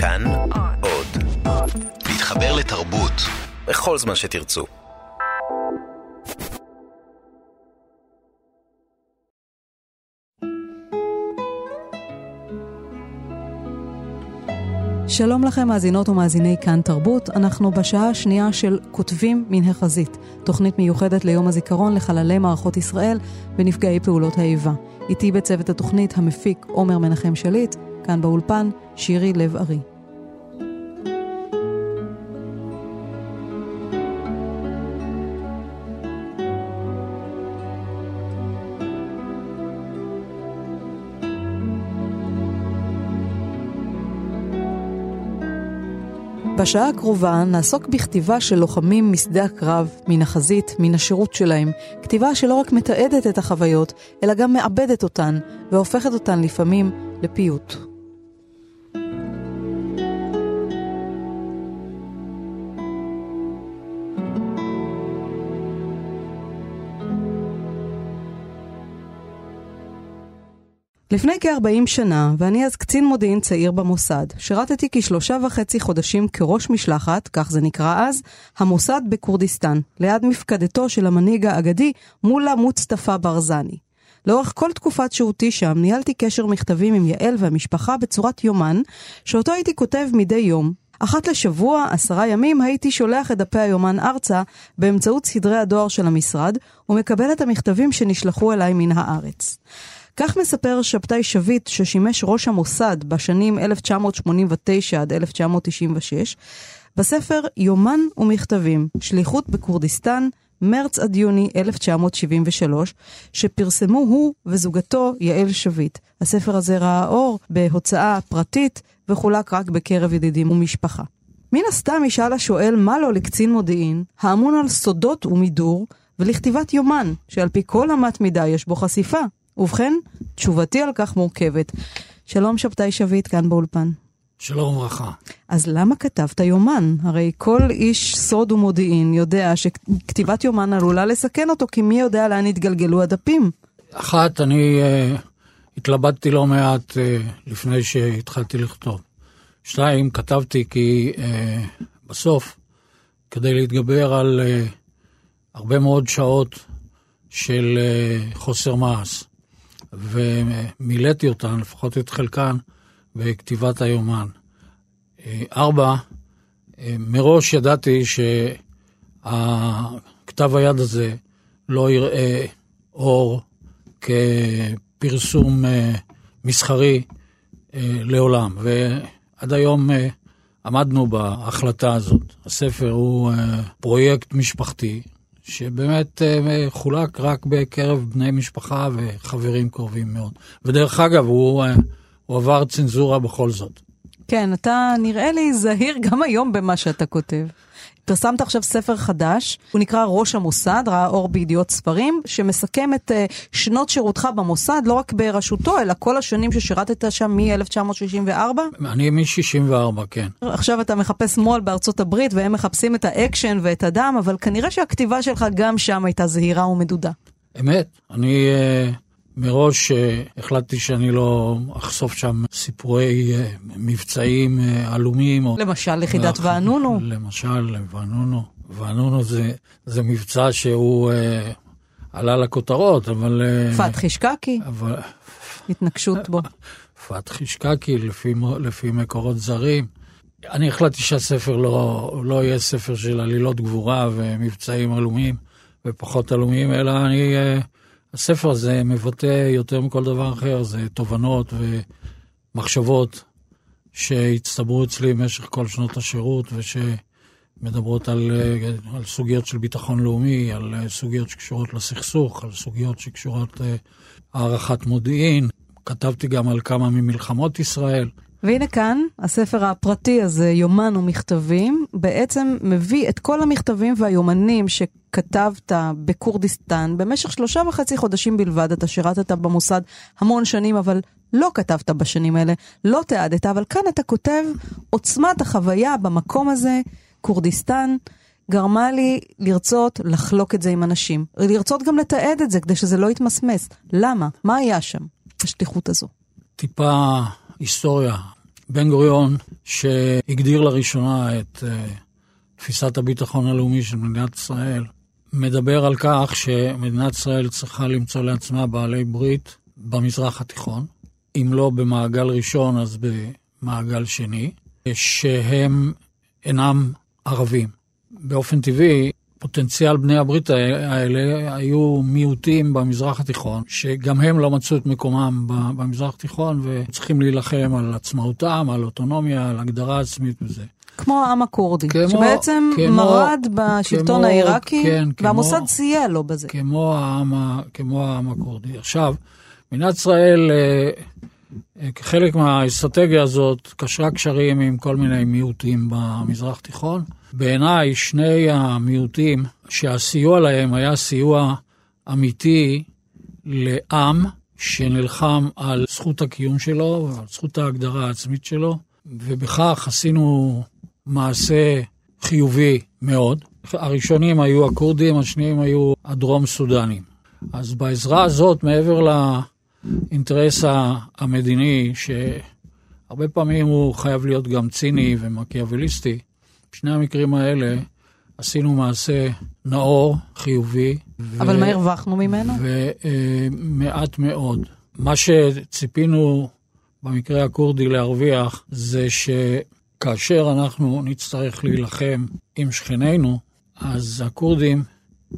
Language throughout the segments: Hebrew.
כאן עוד. להתחבר לתרבות בכל זמן שתרצו. שלום לכם, מאזינות ומאזיני כאן תרבות. אנחנו בשעה השנייה של כותבים מן החזית, תוכנית מיוחדת ליום הזיכרון לחללי מערכות ישראל ונפגעי פעולות האיבה. איתי בצוות התוכנית המפיק עומר מנחם שליט, כאן באולפן שירי לב-ארי. בשעה הקרובה נעסוק בכתיבה של לוחמים משדה הקרב, מן החזית, מן השירות שלהם. כתיבה שלא רק מתעדת את החוויות, אלא גם מעבדת אותן, והופכת אותן לפעמים לפיוט. לפני כ-40 שנה, ואני אז קצין מודיעין צעיר במוסד, שירתתי כשלושה וחצי חודשים כראש משלחת, כך זה נקרא אז, המוסד בכורדיסטן, ליד מפקדתו של המנהיג האגדי מולה מוצטפא ברזני. לאורך כל תקופת שהותי שם ניהלתי קשר מכתבים עם יעל והמשפחה בצורת יומן, שאותו הייתי כותב מדי יום. אחת לשבוע, עשרה ימים, הייתי שולח את דפי היומן ארצה באמצעות סדרי הדואר של המשרד, ומקבל את המכתבים שנשלחו אליי מן הארץ. כך מספר שבתאי שביט, ששימש ראש המוסד בשנים 1989 עד 1996, בספר יומן ומכתבים, שליחות בכורדיסטן, מרץ עד יוני 1973, שפרסמו הוא וזוגתו יעל שביט. הספר הזה ראה אור בהוצאה פרטית וחולק רק בקרב ידידים ומשפחה. מן הסתם ישאל השואל מה לו לקצין מודיעין, האמון על סודות ומידור, ולכתיבת יומן, שעל פי כל אמת מידה יש בו חשיפה. ובכן, תשובתי על כך מורכבת. שלום שבתאי שביט, כאן באולפן. שלום וברכה. אז למה כתבת יומן? הרי כל איש סוד ומודיעין יודע שכתיבת יומן עלולה לסכן אותו, כי מי יודע לאן יתגלגלו הדפים? אחת, אני uh, התלבטתי לא מעט uh, לפני שהתחלתי לכתוב. שתיים, כתבתי כי uh, בסוף, כדי להתגבר על uh, הרבה מאוד שעות של uh, חוסר מעש, ומילאתי אותן, לפחות את חלקן, בכתיבת היומן. ארבע, מראש ידעתי שהכתב היד הזה לא יראה אור כפרסום מסחרי לעולם, ועד היום עמדנו בהחלטה הזאת. הספר הוא פרויקט משפחתי, שבאמת אה, חולק רק בקרב בני משפחה וחברים קרובים מאוד. ודרך אגב, הוא, אה, הוא עבר צנזורה בכל זאת. כן, אתה נראה לי זהיר גם היום במה שאתה כותב. פרסמת עכשיו ספר חדש, הוא נקרא ראש המוסד, ראה אור בידיעות ספרים, שמסכם את uh, שנות שירותך במוסד, לא רק בראשותו, אלא כל השנים ששירתת שם מ-1964? אני מ-64, כן. עכשיו אתה מחפש מו"ל בארצות הברית, והם מחפשים את האקשן ואת הדם, אבל כנראה שהכתיבה שלך גם שם הייתה זהירה ומדודה. אמת, אני... Uh... מראש החלטתי שאני לא אחשוף שם סיפורי מבצעים עלומים. למשל, יחידת ואנונו. למשל, ואנונו. ואנונו זה, זה מבצע שהוא אה, עלה לכותרות, אבל... פתחי שקקי. אבל... התנגשות בו. פתחי שקקי, לפי, לפי מקורות זרים. אני החלטתי שהספר לא, לא יהיה ספר של עלילות גבורה ומבצעים עלומים ופחות עלומים, אלא אני... הספר הזה מבטא יותר מכל דבר אחר, זה תובנות ומחשבות שהצטברו אצלי במשך כל שנות השירות ושמדברות על, על סוגיות של ביטחון לאומי, על סוגיות שקשורות לסכסוך, על סוגיות שקשורות להערכת מודיעין. כתבתי גם על כמה ממלחמות ישראל. והנה כאן, הספר הפרטי הזה, יומן ומכתבים, בעצם מביא את כל המכתבים והיומנים שכתבת בכורדיסטן במשך שלושה וחצי חודשים בלבד. אתה שירתת במוסד המון שנים, אבל לא כתבת בשנים האלה, לא תיעדת, אבל כאן אתה כותב, עוצמת החוויה במקום הזה, כורדיסטן, גרמה לי לרצות לחלוק את זה עם אנשים. לרצות גם לתעד את זה כדי שזה לא יתמסמס. למה? מה היה שם, בשליחות הזו? טיפה היסטוריה. בן גוריון, שהגדיר לראשונה את uh, תפיסת הביטחון הלאומי של מדינת ישראל, מדבר על כך שמדינת ישראל צריכה למצוא לעצמה בעלי ברית במזרח התיכון, אם לא במעגל ראשון אז במעגל שני, שהם אינם ערבים. באופן טבעי, פוטנציאל בני הברית האלה היו מיעוטים במזרח התיכון, שגם הם לא מצאו את מקומם במזרח התיכון וצריכים להילחם על עצמאותם, על אוטונומיה, על הגדרה עצמית וזה. כמו העם הכורדי, כמו, שבעצם כמו, מרד בשלטון כמו, העיראקי, כן, והמוסד סייע לו בזה. כמו העם, כמו העם הכורדי. עכשיו, מדינת ישראל, אה, כחלק מהאסטרטגיה הזאת, קשרה קשרים עם כל מיני מיעוטים במזרח התיכון. בעיניי, שני המיעוטים שהסיוע להם היה סיוע אמיתי לעם שנלחם על זכות הקיום שלו ועל זכות ההגדרה העצמית שלו, ובכך עשינו מעשה חיובי מאוד. הראשונים היו הכורדים, השניים היו הדרום סודנים. אז בעזרה הזאת, מעבר לאינטרס המדיני, שהרבה פעמים הוא חייב להיות גם ציני ומקיאווליסטי, בשני המקרים האלה עשינו מעשה נאור, חיובי. אבל ו... מה הרווחנו ממנו? ומעט מאוד. מה שציפינו במקרה הכורדי להרוויח זה ש... כאשר אנחנו נצטרך להילחם עם שכנינו, אז הכורדים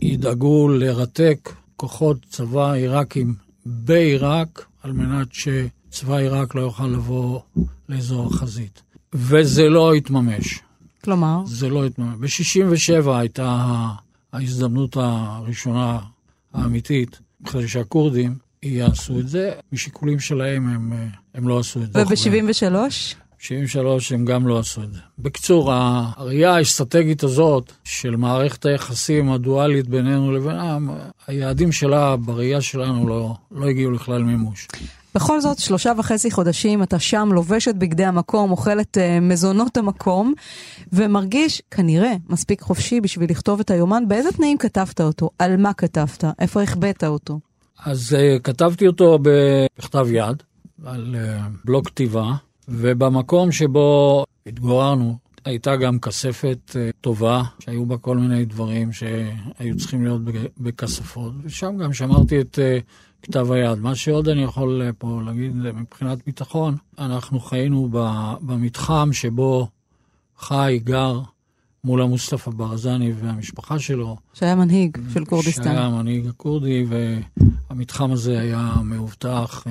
ידאגו לרתק כוחות צבא עיראקים בעיראק, על מנת שצבא עיראק לא יוכל לבוא לאזור החזית. וזה לא התממש. כלומר? זה לא התממש. ב-67' הייתה ההזדמנות הראשונה האמיתית, אחרי שהכורדים יעשו את זה. משיקולים שלהם הם, הם לא עשו את זה. וב-73'? 73 הם גם לא עשו את זה. בקיצור, הראייה האסטרטגית הזאת של מערכת היחסים הדואלית בינינו לבינם, היעדים שלה בראייה שלנו לא, לא הגיעו לכלל מימוש. בכל זאת, שלושה וחצי חודשים אתה שם, לובש את בגדי המקום, אוכל את uh, מזונות המקום, ומרגיש, כנראה, מספיק חופשי בשביל לכתוב את היומן. באיזה תנאים כתבת אותו? על מה כתבת? איפה החבאת אותו? אז uh, כתבתי אותו בכתב יד, על uh, בלוק כתיבה. ובמקום שבו התגוררנו, הייתה גם כספת אה, טובה, שהיו בה כל מיני דברים שהיו צריכים להיות בכספות, ושם גם שמרתי את אה, כתב היד. מה שעוד אני יכול אה, פה להגיד מבחינת ביטחון, אנחנו חיינו במתחם שבו חי, גר, מול המוסטפא ברזני והמשפחה שלו. שהיה מנהיג של כורדיסטן. שהיה מנהיג הכורדי, והמתחם הזה היה מאובטח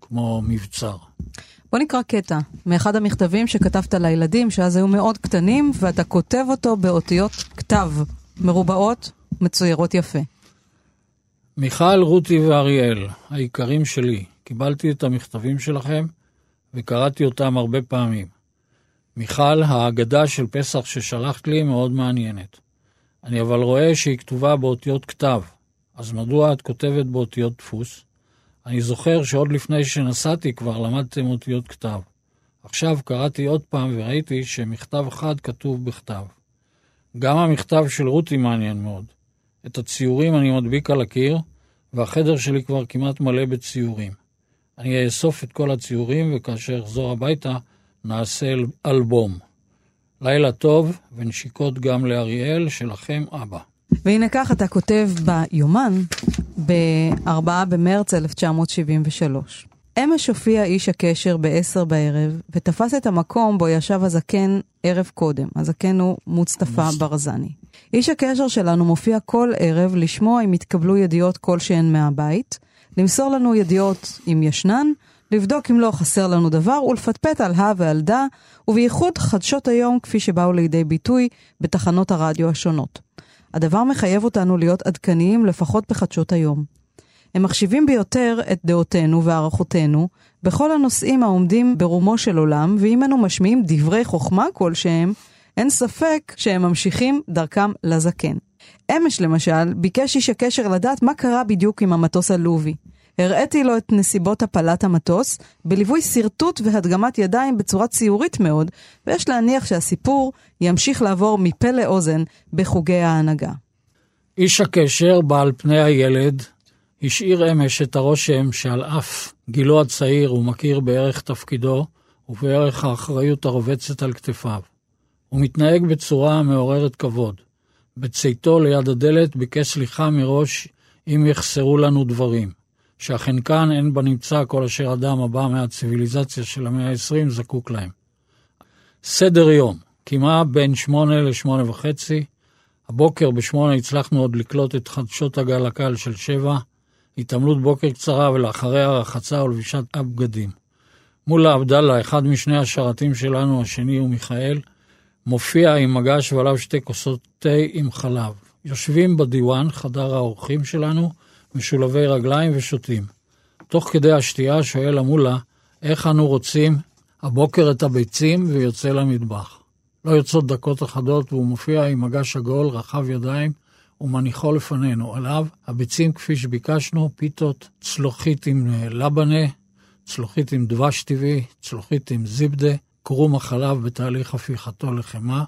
כמו מבצר. בוא נקרא קטע מאחד המכתבים שכתבת לילדים, שאז היו מאוד קטנים, ואתה כותב אותו באותיות כתב, מרובעות, מצוירות יפה. מיכל, רותי ואריאל, היקרים שלי, קיבלתי את המכתבים שלכם וקראתי אותם הרבה פעמים. מיכל, האגדה של פסח ששלחת לי מאוד מעניינת. אני אבל רואה שהיא כתובה באותיות כתב, אז מדוע את כותבת באותיות דפוס? אני זוכר שעוד לפני שנסעתי כבר למדתם אותיות כתב. עכשיו קראתי עוד פעם וראיתי שמכתב אחד כתוב בכתב. גם המכתב של רותי מעניין מאוד. את הציורים אני מדביק על הקיר, והחדר שלי כבר כמעט מלא בציורים. אני אאסוף את כל הציורים, וכאשר אחזור הביתה, נעשה אלבום. לילה טוב, ונשיקות גם לאריאל, שלכם אבא. והנה כך אתה כותב ביומן ב-4 במרץ 1973. אמש הופיע איש הקשר ב-10 בערב, ותפס את המקום בו ישב הזקן ערב קודם. הזקן הוא מוצטפא ברזני. איש הקשר שלנו מופיע כל ערב לשמוע אם התקבלו ידיעות כלשהן מהבית, למסור לנו ידיעות אם ישנן, לבדוק אם לא חסר לנו דבר, ולפטפט על הא ועל דא, ובייחוד חדשות היום כפי שבאו לידי ביטוי בתחנות הרדיו השונות. הדבר מחייב אותנו להיות עדכניים לפחות בחדשות היום. הם מחשיבים ביותר את דעותינו והערכותינו בכל הנושאים העומדים ברומו של עולם, ואם אנו משמיעים דברי חוכמה כלשהם, אין ספק שהם ממשיכים דרכם לזקן. אמש למשל, ביקש איש הקשר לדעת מה קרה בדיוק עם המטוס הלובי. הראיתי לו את נסיבות הפלת המטוס, בליווי שרטוט והדגמת ידיים בצורה ציורית מאוד, ויש להניח שהסיפור ימשיך לעבור מפה לאוזן בחוגי ההנהגה. איש הקשר, בעל פני הילד, השאיר אמש את הרושם שעל אף גילו הצעיר הוא מכיר בערך תפקידו, ובערך האחריות הרובצת על כתפיו. הוא מתנהג בצורה מעוררת כבוד. בצאתו ליד הדלת ביקש סליחה מראש אם יחסרו לנו דברים. שאכן כאן אין בנמצא כל אשר אדם הבא מהציוויליזציה של המאה ה-20 זקוק להם. סדר יום, כמעט בין שמונה לשמונה וחצי. הבוקר בשמונה הצלחנו עוד לקלוט את חדשות הגל הקל של שבע, התעמלות בוקר קצרה ולאחריה רחצה ולבישת הבגדים. מולה עבדאללה, אחד משני השרתים שלנו, השני הוא מיכאל, מופיע עם מגש ועליו שתי כוסות תה עם חלב. יושבים בדיוואן, חדר האורחים שלנו, משולבי רגליים ושותים. תוך כדי השתייה שואל המולה איך אנו רוצים הבוקר את הביצים ויוצא למטבח. לא יוצאות דקות אחדות והוא מופיע עם מגש עגול, רחב ידיים ומניחו לפנינו. עליו הביצים כפי שביקשנו, פיתות, צלוחית עם אה, לבנה, צלוחית עם דבש טבעי, צלוחית עם זיבדה, קרום החלב בתהליך הפיכתו לחמאה,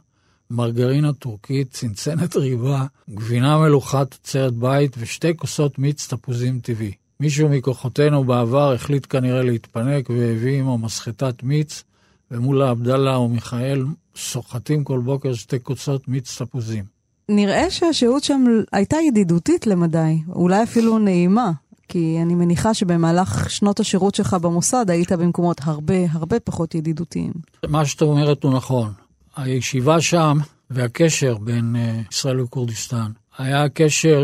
מרגרינה טורקית, צנצנת ריבה, גבינה מלוכת תוצרת בית ושתי כוסות מיץ תפוזים טבעי. מישהו מכוחותינו בעבר החליט כנראה להתפנק והביא עמו מסחטת מיץ, ומולה עבדאללה ומיכאל סוחטים כל בוקר שתי כוסות מיץ תפוזים. נראה שהשהות שם הייתה ידידותית למדי, אולי אפילו נעימה, כי אני מניחה שבמהלך שנות השירות שלך במוסד היית במקומות הרבה הרבה פחות ידידותיים. מה שאתה אומרת הוא נכון. הישיבה שם והקשר בין uh, ישראל וכורדיסטן היה קשר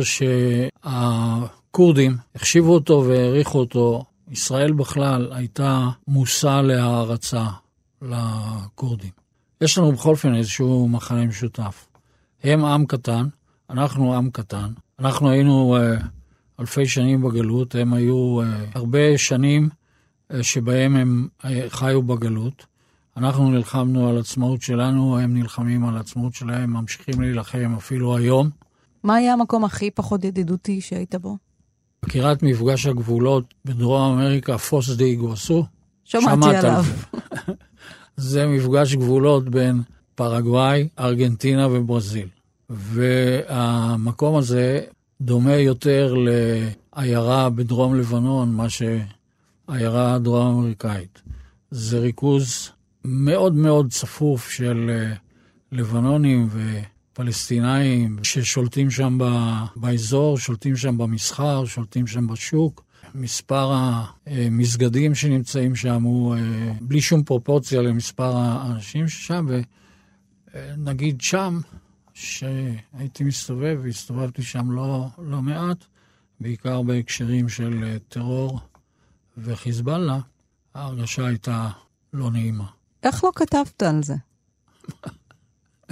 שהכורדים החשיבו אותו והעריכו אותו. ישראל בכלל הייתה מושא להערצה לכורדים. יש לנו בכל אופן איזשהו מחנה משותף. הם עם קטן, אנחנו עם קטן. אנחנו היינו uh, אלפי שנים בגלות, הם היו uh, הרבה שנים שבהם הם חיו בגלות. אנחנו נלחמנו על עצמאות שלנו, הם נלחמים על עצמאות שלהם, ממשיכים להילחם אפילו היום. מה היה המקום הכי פחות ידידותי שהיית בו? חקירת מפגש הגבולות בדרום אמריקה, פוס די איגווסו. שמעתי עליו. זה מפגש גבולות בין פרגוואי, ארגנטינה וברזיל. והמקום הזה דומה יותר לעיירה בדרום לבנון, מה שעיירה דרום אמריקאית. זה ריכוז מאוד מאוד צפוף של אה, לבנונים ופלסטינאים ששולטים שם באזור, שולטים שם במסחר, שולטים שם בשוק. מספר המסגדים שנמצאים שם הוא אה, בלי שום פרופורציה למספר האנשים ששם, ונגיד שם, שהייתי מסתובב, והסתובבתי שם לא, לא מעט, בעיקר בהקשרים של אה, טרור וחיזבאללה, ההרגשה הייתה לא נעימה. איך לא כתבת על זה?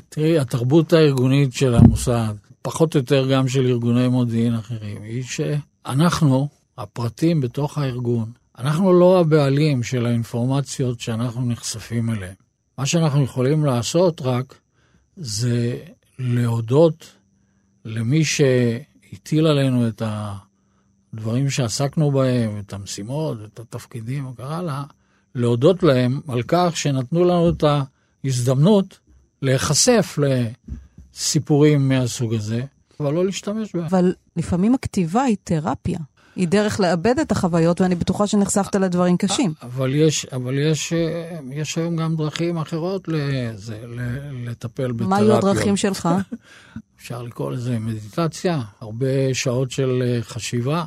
תראי, התרבות הארגונית של המוסד, פחות או יותר גם של ארגוני מודיעין אחרים, היא שאנחנו, הפרטים בתוך הארגון, אנחנו לא הבעלים של האינפורמציות שאנחנו נחשפים אליהן. מה שאנחנו יכולים לעשות רק זה להודות למי שהטיל עלינו את הדברים שעסקנו בהם, את המשימות, את התפקידים, וקרא לה, להודות להם על כך שנתנו לנו את ההזדמנות להיחשף לסיפורים מהסוג הזה, אבל לא להשתמש בהם. אבל לפעמים הכתיבה היא תרפיה. היא דרך לאבד את החוויות, ואני בטוחה שנחשפת לדברים קשים. אבל יש, אבל יש, יש היום גם דרכים אחרות לזה, לטפל בתרפיות. מה היו הדרכים שלך? אפשר לקרוא לזה מדיטציה, הרבה שעות של חשיבה,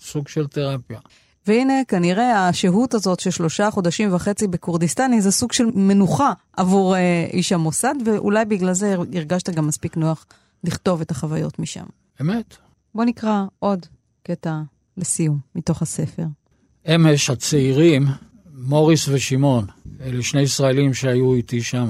סוג של תרפיה. והנה, כנראה השהות הזאת של שלושה חודשים וחצי בכורדיסטן היא זה סוג של מנוחה עבור אה, איש המוסד, ואולי בגלל זה הרגשת גם מספיק נוח לכתוב את החוויות משם. אמת. בוא נקרא עוד קטע לסיום מתוך הספר. אמש הצעירים, מוריס ושמעון, אלה שני ישראלים שהיו איתי שם,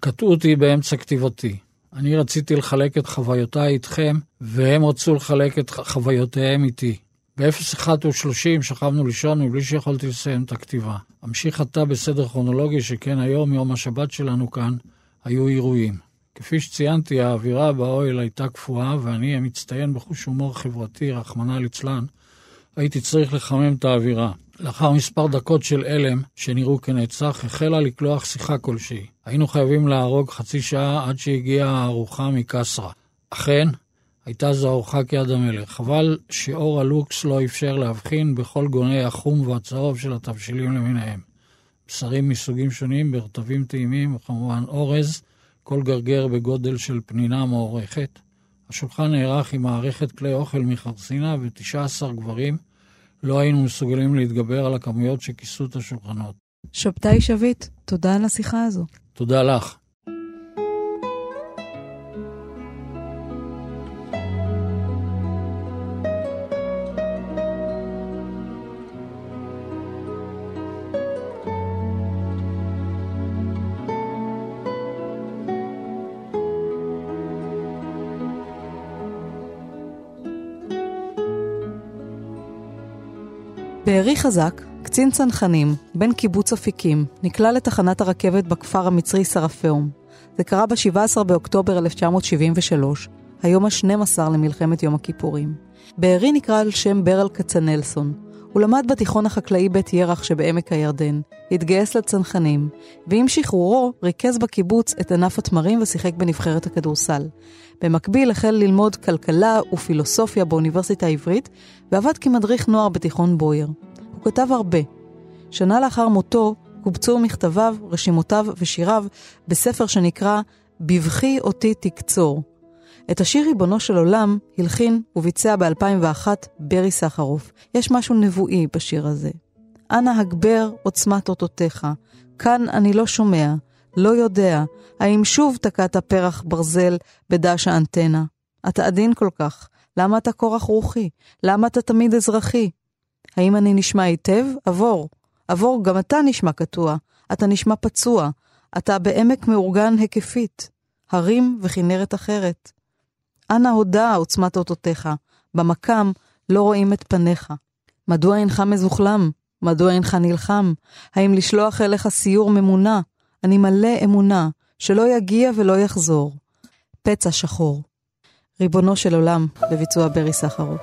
קטעו אותי באמצע כתיבתי. אני רציתי לחלק את חוויותיי איתכם, והם רצו לחלק את חוויותיהם איתי. ב-01 ו-30 שכבנו לישון מבלי שיכולתי לסיים את הכתיבה. אמשיך עתה בסדר כרונולוגי שכן היום, יום השבת שלנו כאן, היו אירועים. כפי שציינתי, האווירה באוהל הייתה קפואה, ואני, המצטיין בחוש הומור חברתי, רחמנא ליצלן, הייתי צריך לחמם את האווירה. לאחר מספר דקות של הלם, שנראו כנצח, החלה לקלוח שיחה כלשהי. היינו חייבים להרוג חצי שעה עד שהגיעה הארוחה מקסרה. אכן, הייתה זו ארוחה כיד המלך. חבל שאור הלוקס לא אפשר להבחין בכל גוני החום והצהוב של התבשילים למיניהם. בשרים מסוגים שונים, ברטבים טעימים, וכמובן אורז, כל גרגר בגודל של פנינה מוערכת. השולחן נערך עם מערכת כלי אוכל מחרסינה ו-19 גברים. לא היינו מסוגלים להתגבר על הכמויות שכיסו את השולחנות. שבתאי שביט, תודה על השיחה הזו. תודה לך. בארי חזק, קצין צנחנים, בן קיבוץ אפיקים, נקלע לתחנת הרכבת בכפר המצרי סרפאום. זה קרה ב-17 באוקטובר 1973, היום ה-12 למלחמת יום הכיפורים. בארי נקרא על שם ברל כצנלסון. הוא למד בתיכון החקלאי בית ירח שבעמק הירדן, התגייס לצנחנים, ועם שחרורו ריכז בקיבוץ את ענף התמרים ושיחק בנבחרת הכדורסל. במקביל החל ללמוד כלכלה ופילוסופיה באוניברסיטה העברית, ועבד כמדריך נוער בתיכון בויר. הוא כתב הרבה. שנה לאחר מותו קובצו מכתביו, רשימותיו ושיריו בספר שנקרא "בבכי אותי תקצור". את השיר ריבונו של עולם הלחין וביצע ב-2001 ברי סחרוף. יש משהו נבואי בשיר הזה. אנא הגבר עוצמת אותותיך, כאן אני לא שומע, לא יודע, האם שוב תקעת פרח ברזל בדש האנטנה? אתה עדין כל כך, למה אתה כורח רוחי? למה אתה תמיד אזרחי? האם אני נשמע היטב? עבור. עבור, גם אתה נשמע קטוע. אתה נשמע פצוע. אתה בעמק מאורגן היקפית. הרים וכנרת אחרת. אנא הודה עוצמת אותותיך. במקם לא רואים את פניך. מדוע אינך מזוחלם? מדוע אינך נלחם? האם לשלוח אליך סיור ממונה? אני מלא אמונה, שלא יגיע ולא יחזור. פצע שחור. ריבונו של עולם, בביצוע ברי סחרוף.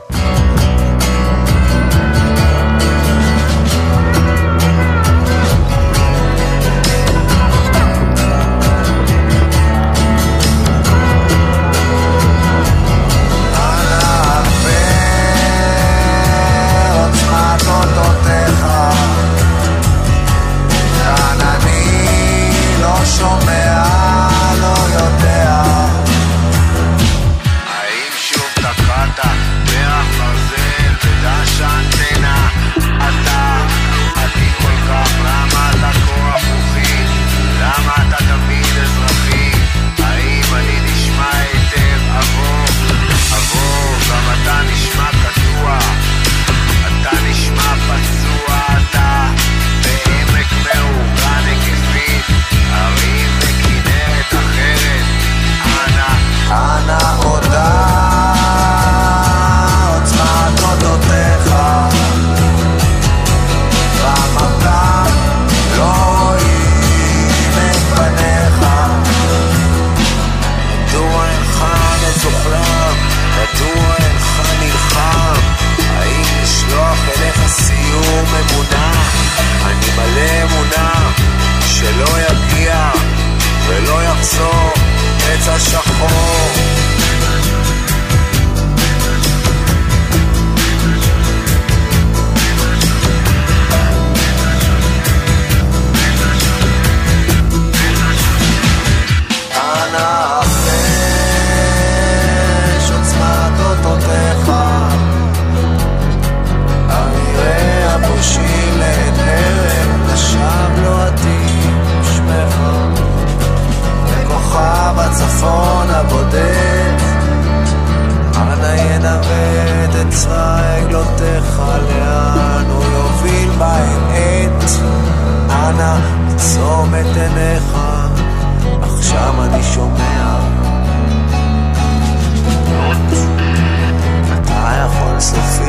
philosophy.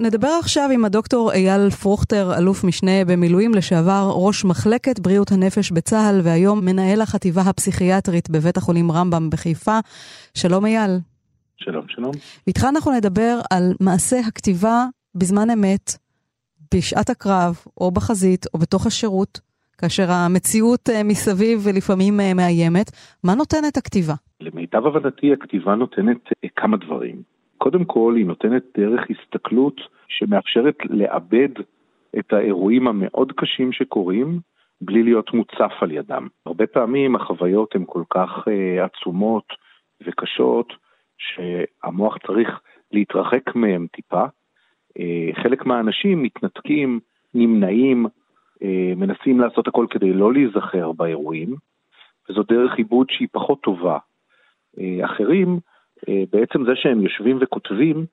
נדבר עכשיו עם הדוקטור אייל פרוכטר, אלוף משנה במילואים לשעבר, ראש מחלקת בריאות הנפש בצה"ל, והיום מנהל החטיבה הפסיכיאטרית בבית החולים רמב"ם בחיפה. שלום אייל. שלום, שלום. איתך אנחנו נדבר על מעשה הכתיבה בזמן אמת, בשעת הקרב, או בחזית, או בתוך השירות, כאשר המציאות אה, מסביב לפעמים אה, מאיימת. מה נותנת הכתיבה? למיטב הבנתי, הכתיבה נותנת אה, כמה דברים. קודם כל, היא נותנת דרך הסתכלות שמאפשרת לאבד את האירועים המאוד קשים שקורים, בלי להיות מוצף על ידם. הרבה פעמים החוויות הן כל כך uh, עצומות וקשות, שהמוח צריך להתרחק מהם טיפה. Uh, חלק מהאנשים מתנתקים, נמנעים, uh, מנסים לעשות הכל כדי לא להיזכר באירועים, וזו דרך עיבוד שהיא פחות טובה. Uh, אחרים בעצם זה שהם יושבים וכותבים,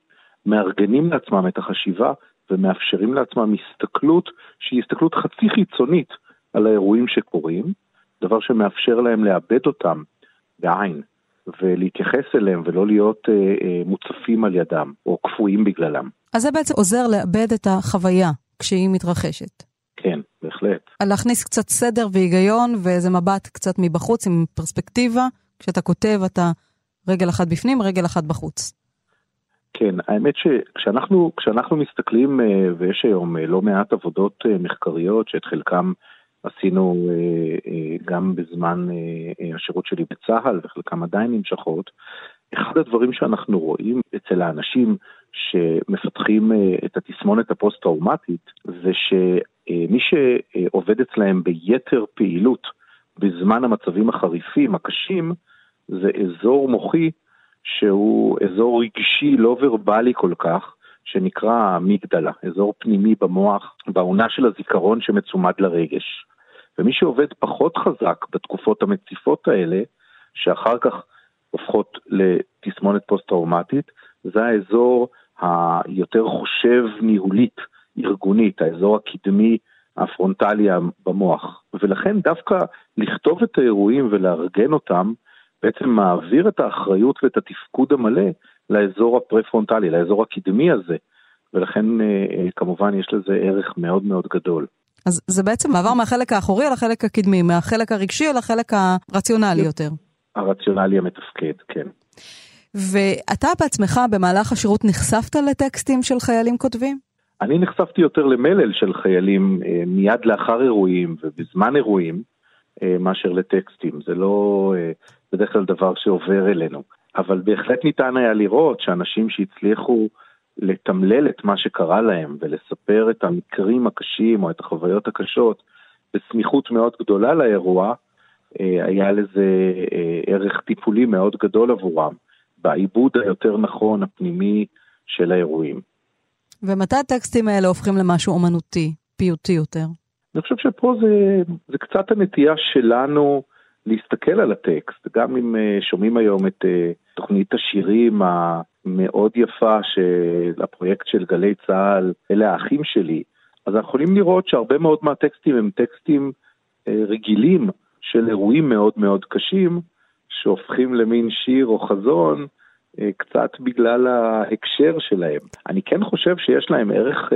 מארגנים לעצמם את החשיבה ומאפשרים לעצמם הסתכלות שהיא הסתכלות חצי חיצונית על האירועים שקורים, דבר שמאפשר להם לאבד אותם בעין ולהתייחס אליהם ולא להיות אה, אה, מוצפים על ידם או קפואים בגללם. אז זה בעצם עוזר לאבד את החוויה כשהיא מתרחשת. כן, בהחלט. להכניס קצת סדר והיגיון ואיזה מבט קצת מבחוץ עם פרספקטיבה. כשאתה כותב אתה רגל אחת בפנים, רגל אחת בחוץ. כן, האמת שכשאנחנו כשאנחנו מסתכלים, אה, ויש היום אה, לא מעט עבודות אה, מחקריות שאת חלקם עשינו גם בזמן השירות שלי בצה"ל וחלקם עדיין נמשכות, אחד הדברים שאנחנו רואים אצל האנשים שמפתחים את התסמונת הפוסט-טראומטית זה שמי שעובד אצלהם ביתר פעילות בזמן המצבים החריפים, הקשים, זה אזור מוחי שהוא אזור רגשי לא ורבלי כל כך, שנקרא אמיגדלה, אזור פנימי במוח, בעונה של הזיכרון שמצומד לרגש. ומי שעובד פחות חזק בתקופות המציפות האלה, שאחר כך הופכות לתסמונת פוסט-טראומטית, זה האזור היותר חושב ניהולית, ארגונית, האזור הקדמי הפרונטלי במוח. ולכן דווקא לכתוב את האירועים ולארגן אותם, בעצם מעביר את האחריות ואת התפקוד המלא לאזור הפרה-פרונטלי, לאזור הקדמי הזה, ולכן אה, אה, כמובן יש לזה ערך מאוד מאוד גדול. אז זה בעצם מעבר מהחלק האחורי לחלק הקדמי, מהחלק הרגשי לחלק הרציונלי יותר. הרציונלי המתפקד, כן. ואתה בעצמך במהלך השירות נחשפת לטקסטים של חיילים כותבים? אני נחשפתי יותר למלל של חיילים אה, מיד לאחר אירועים ובזמן אירועים, מאשר לטקסטים. זה לא בדרך כלל דבר שעובר אלינו. אבל בהחלט ניתן היה לראות שאנשים שהצליחו לתמלל את מה שקרה להם ולספר את המקרים הקשים או את החוויות הקשות בסמיכות מאוד גדולה לאירוע, אה, היה לזה אה, ערך טיפולי מאוד גדול עבורם, בעיבוד היותר נכון הפנימי של האירועים. ומתי הטקסטים האלה הופכים למשהו אומנותי, פיוטי יותר? אני חושב שפה זה, זה קצת הנטייה שלנו להסתכל על הטקסט, גם אם אה, שומעים היום את אה, תוכנית השירים המאוד יפה של הפרויקט של גלי צה"ל, אלה האחים שלי, אז אנחנו יכולים לראות שהרבה מאוד מהטקסטים הם טקסטים אה, רגילים של אירועים מאוד מאוד קשים, שהופכים למין שיר או חזון, קצת בגלל ההקשר שלהם. אני כן חושב שיש להם ערך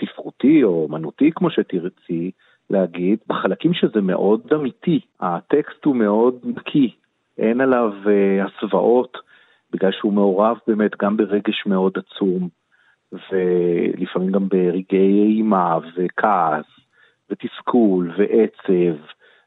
ספרותי או אמנותי, כמו שתרצי, להגיד, בחלקים שזה מאוד אמיתי, הטקסט הוא מאוד נקי, אין עליו uh, הסוואות, בגלל שהוא מעורב באמת גם ברגש מאוד עצום, ולפעמים גם ברגעי אימה וכעס, ותסכול ועצב,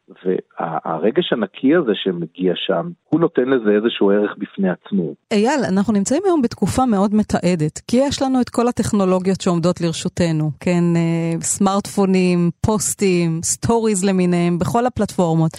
והרגש הנקי הזה שמגיע שם, הוא נותן לזה איזשהו ערך בפני עצמו. אייל, אנחנו נמצאים היום בתקופה מאוד מתעדת, כי יש לנו את כל הטכנולוגיות שעומדות לרשותנו, כן, אה, סמארטפונים, פוסטים, סטוריז למיניהם, בכל הפלטפורמות.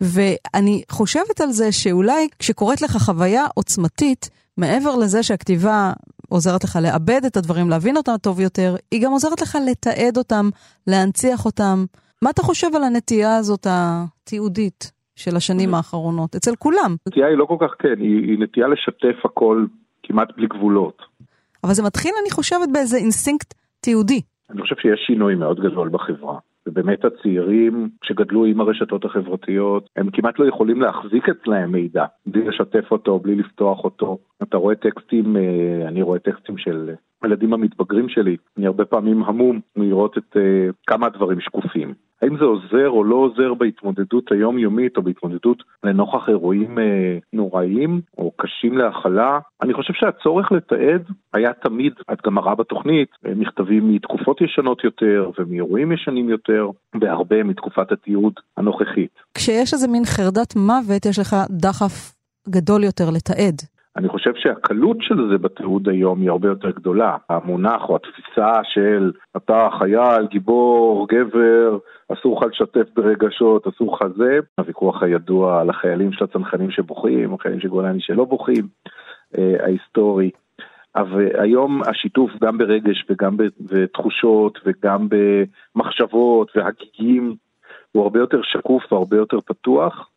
ואני חושבת על זה שאולי כשקורית לך חוויה עוצמתית, מעבר לזה שהכתיבה עוזרת לך לעבד את הדברים, להבין אותם טוב יותר, היא גם עוזרת לך לתעד אותם, להנציח אותם. מה אתה חושב על הנטייה הזאת התיעודית של השנים האחרונות, אצל כולם? הנטייה היא לא כל כך, כן, היא, היא נטייה לשתף הכל כמעט בלי גבולות. אבל זה מתחיל, אני חושבת, באיזה אינסטינקט תיעודי. אני חושב שיש שינוי מאוד גדול בחברה. ובאמת הצעירים שגדלו עם הרשתות החברתיות, הם כמעט לא יכולים להחזיק אצלהם מידע, בלי לשתף אותו, בלי לפתוח אותו. אתה רואה טקסטים, אה, אני רואה טקסטים של הילדים המתבגרים שלי, אני הרבה פעמים המום מלראות את uh, כמה דברים שקופים. האם זה עוזר או לא עוזר בהתמודדות היומיומית או בהתמודדות לנוכח אירועים אה, נוראיים או קשים להכלה? אני חושב שהצורך לתעד היה תמיד, את גם מראה בתוכנית, אה, מכתבים מתקופות ישנות יותר ומאירועים ישנים יותר, והרבה מתקופת התיעוד הנוכחית. כשיש איזה מין חרדת מוות, יש לך דחף גדול יותר לתעד. אני חושב שהקלות של זה בתיעוד היום היא הרבה יותר גדולה. המונח או התפיסה של אתה חייל, גיבור, גבר, אסור לך לשתף ברגשות, אסור לך זה. הוויכוח הידוע על החיילים של הצנחנים שבוכים, החיילים של גולני שלא בוכים, אה, ההיסטורי. אבל היום השיתוף גם ברגש וגם בתחושות וגם במחשבות והגיגים הוא הרבה יותר שקוף והרבה יותר פתוח.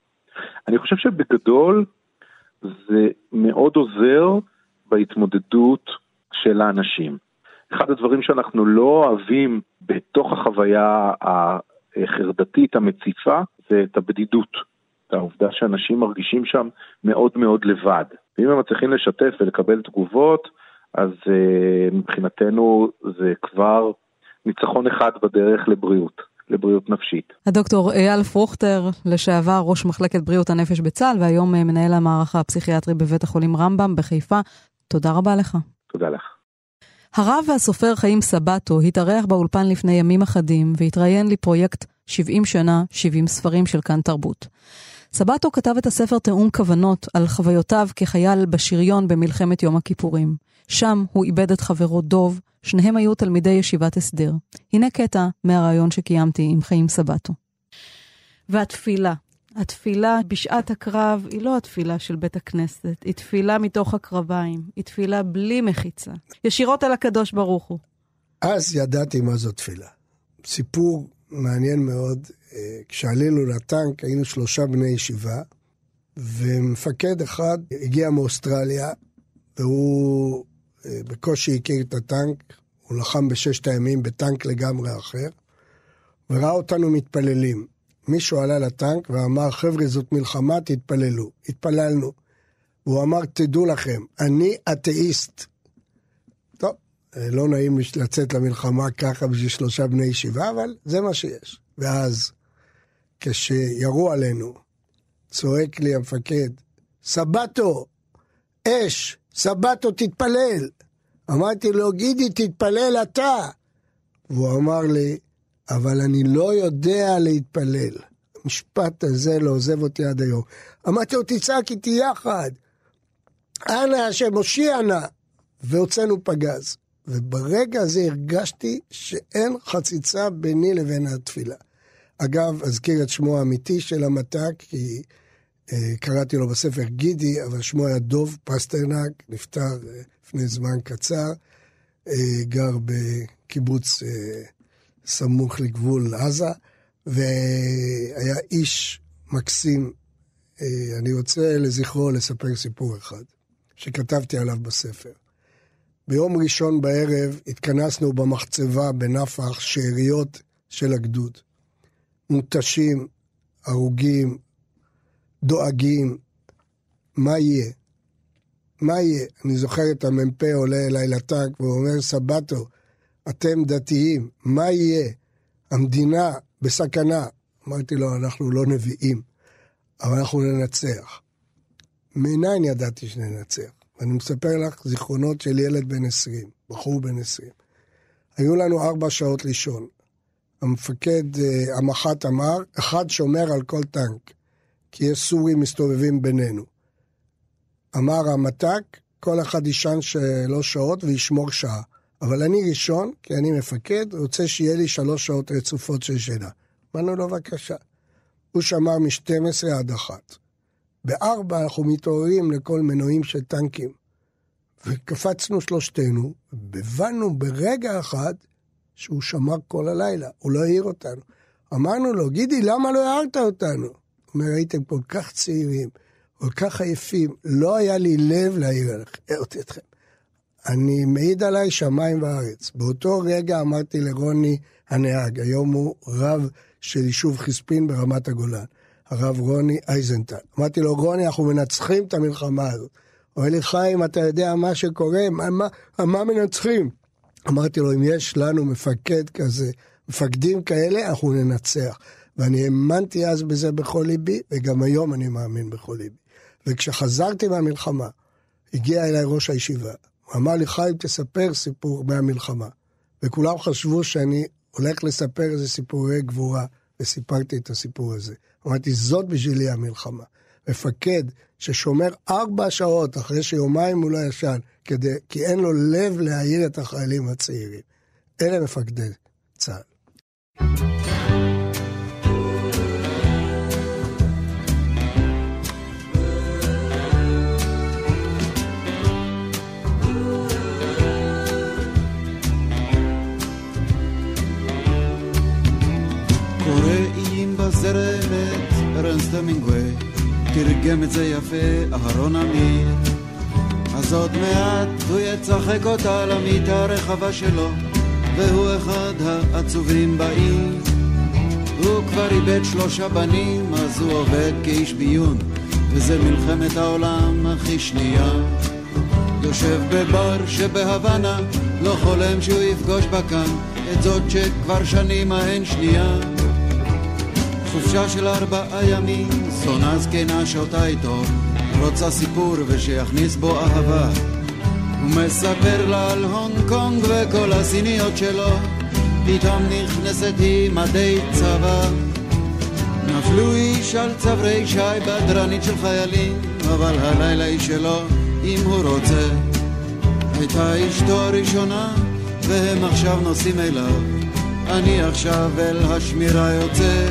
אני חושב שבגדול זה מאוד עוזר בהתמודדות של האנשים. אחד הדברים שאנחנו לא אוהבים בתוך החוויה החרדתית המציפה זה את הבדידות. את העובדה שאנשים מרגישים שם מאוד מאוד לבד. ואם הם מצליחים לשתף ולקבל תגובות, אז uh, מבחינתנו זה כבר ניצחון אחד בדרך לבריאות. לבריאות נפשית. הדוקטור אייל פרוכטר, לשעבר ראש מחלקת בריאות הנפש בצה"ל, והיום אה, מנהל המערך הפסיכיאטרי בבית החולים רמב"ם בחיפה, תודה רבה לך. תודה לך. הרב והסופר חיים סבטו התארח באולפן לפני ימים אחדים והתראיין לפרויקט 70 שנה, 70 ספרים של כאן תרבות. סבטו כתב את הספר תיאום כוונות על חוויותיו כחייל בשריון במלחמת יום הכיפורים. שם הוא איבד את חברו דוב, שניהם היו תלמידי ישיבת הסדר. הנה קטע מהרעיון שקיימתי עם חיים סבטו. והתפילה. התפילה בשעת הקרב היא לא התפילה של בית הכנסת, היא תפילה מתוך הקרביים, היא תפילה בלי מחיצה, ישירות על הקדוש ברוך הוא. אז ידעתי מה זו תפילה. סיפור מעניין מאוד, אה, כשעלינו לטנק היינו שלושה בני ישיבה, ומפקד אחד הגיע מאוסטרליה, והוא בקושי הכיר את הטנק, הוא לחם בששת הימים בטנק לגמרי אחר, וראה אותנו מתפללים. מישהו עלה לטנק ואמר, חבר'ה, זאת מלחמה, תתפללו. התפללנו. והוא אמר, תדעו לכם, אני אתאיסט. טוב, לא נעים לצאת למלחמה ככה בשביל שלושה בני ישיבה, אבל זה מה שיש. ואז, כשירו עלינו, צועק לי המפקד, סבטו, אש, סבתו תתפלל. אמרתי לו, גידי, תתפלל אתה. והוא אמר לי, אבל אני לא יודע להתפלל. המשפט הזה לא עוזב אותי עד היום. אמרתי לו, תצעק איתי יחד. אנא השם, הושיע נא. והוצאנו פגז. וברגע הזה הרגשתי שאין חציצה ביני לבין התפילה. אגב, אזכיר את שמו האמיתי של המת"ק, כי אה, קראתי לו בספר גידי, אבל שמו היה דוב פסטרנק, נפטר אה, לפני זמן קצר, אה, גר בקיבוץ סמוך לגבול עזה, והיה איש מקסים. אני רוצה לזכרו לספר סיפור אחד, שכתבתי עליו בספר. ביום ראשון בערב התכנסנו במחצבה בנפח שאריות של הגדוד. מותשים, הרוגים, דואגים, מה יהיה? מה יהיה? אני זוכר את המ"פ עולה אליי לטנק ואומר, סבתו, אתם דתיים, מה יהיה? המדינה בסכנה. אמרתי לו, אנחנו לא נביאים, אבל אנחנו ננצח. מניין ידעתי שננצח? ואני מספר לך זיכרונות של ילד בן 20, בחור בן 20. היו לנו ארבע שעות לישון. המפקד, אה, המח"ט אמר, אחד שומר על כל טנק. כי יש סורים מסתובבים בינינו. אמר המת"ק, כל אחד יישן שלוש שעות וישמור שעה. אבל אני ראשון, כי אני מפקד, רוצה שיהיה לי שלוש שעות רצופות של שינה. אמרנו לו, בבקשה. הוא שמר מ-12 עד 1. בארבע אנחנו מתעוררים לכל מנועים של טנקים. וקפצנו שלושתנו, והבנו ברגע אחד שהוא שמר כל הלילה, הוא לא העיר אותנו. אמרנו לו, גידי, למה לא הערת אותנו? אומר, הייתם כל כך צעירים, כל כך עייפים, לא היה לי לב להעיר אתכם. אני מעיד עליי שמיים וארץ. באותו רגע אמרתי לרוני הנהג, היום הוא רב של יישוב חספין ברמת הגולן, הרב רוני אייזנטל. אמרתי לו, רוני, אנחנו מנצחים את המלחמה הזאת. אומר לי, חיים, אתה יודע מה שקורה, מה, מה, מה מנצחים? אמרתי לו, אם יש לנו מפקד כזה, מפקדים כאלה, אנחנו ננצח. ואני האמנתי אז בזה בכל ליבי, וגם היום אני מאמין בכל ליבי. וכשחזרתי מהמלחמה, הגיע אליי ראש הישיבה. הוא אמר לי, חיים, תספר סיפור מהמלחמה. וכולם חשבו שאני הולך לספר איזה סיפורי גבורה, וסיפרתי את הסיפור הזה. אמרתי, זאת בשבילי המלחמה. מפקד ששומר ארבע שעות אחרי שיומיים הוא לא ישן, כדי, כי אין לו לב להעיר את החיילים הצעירים. אלה מפקדי צה"ל. בזרמת ארנסט המינגווי תרגם את זה יפה אהרון אמיר אז עוד מעט הוא יצחק אותה למיטה הרחבה שלו והוא אחד העצובים בעיר. הוא כבר איבד שלושה בנים אז הוא עובד כאיש ביון וזה מלחמת העולם הכי שנייה. יושב בבר שבהוואנה לא חולם שהוא יפגוש בה כאן את זאת שכבר שנים ההן שנייה חופשה של ארבעה ימים, זונה זקנה שותה איתו, רוצה סיפור ושיכניס בו אהבה. הוא מספר לה על הונג קונג וכל הסיניות שלו, פתאום נכנסת היא מדי צבא. נפלו איש על צברי שי בדרנית של חיילים, אבל הלילה היא שלו, אם הוא רוצה. הייתה אשתו הראשונה, והם עכשיו נוסעים אליו. אני עכשיו אל השמירה יוצא.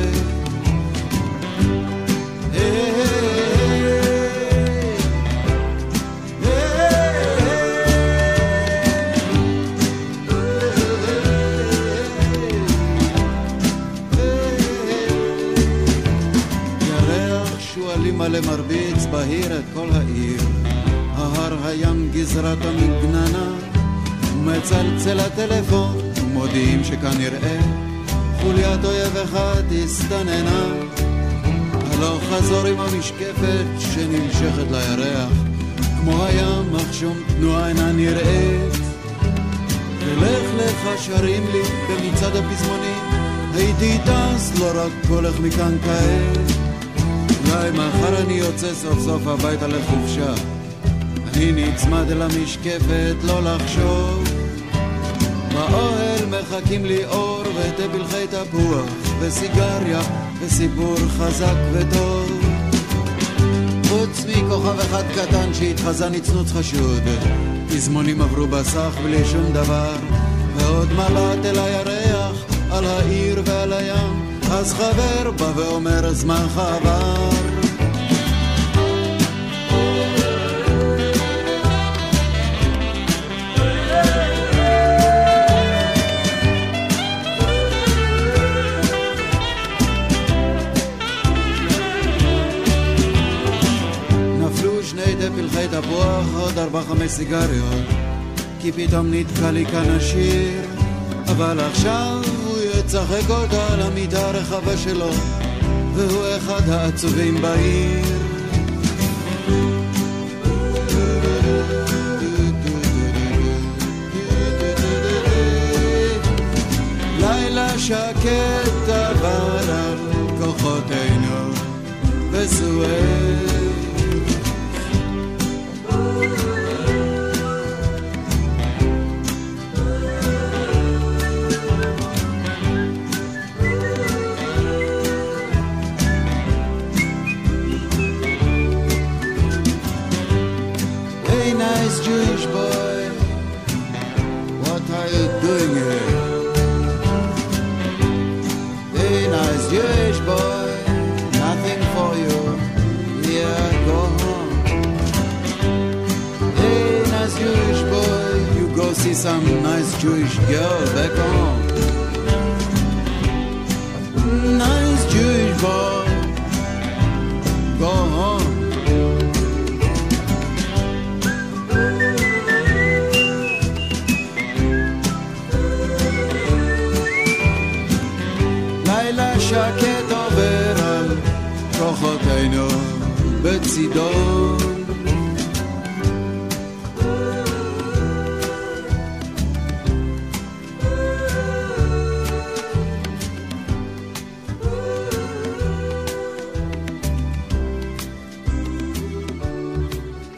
מלא מרביץ בהיר את כל העיר. ההר הים גזרת המגננה, מצלצל הטלפון, מודיעים שכנראה חוליית אויב אחד הסתננה. הלוך חזור עם המשקפת שנמשכת לירח, כמו הים אך שום תנועה אינה נראית. ולך לך שרים לי במצעד הפזמונים, הייתי טס לא רק הולך מכאן כעת. אולי מחר אני יוצא סוף סוף הביתה לחופשה. אני נצמד אל המשקפת לא לחשוב. באוהל מחכים לי אור ותה פלחי תפוח וסיגריה וסיפור חזק וטוב. חוץ מכוכב אחד קטן שהתחזה נצנוץ חשוד, פזמונים עברו בסך בלי שום דבר, ועוד מבט אל הירח, על העיר ועל הים. אז חבר בא ואומר זמנך עבר דפלחי תפוח, עוד ארבע חמש סיגריות כי פתאום נתקע לי כאן השיר אבל עכשיו צחק אותה על המיטה הרחבה שלו, והוא אחד העצובים בעיר. לילה שקט עבר על כוחותינו וסואל Jewish girl back home. Nice Jewish boy, go home. לילה שקט עובר על כוחותינו בצידו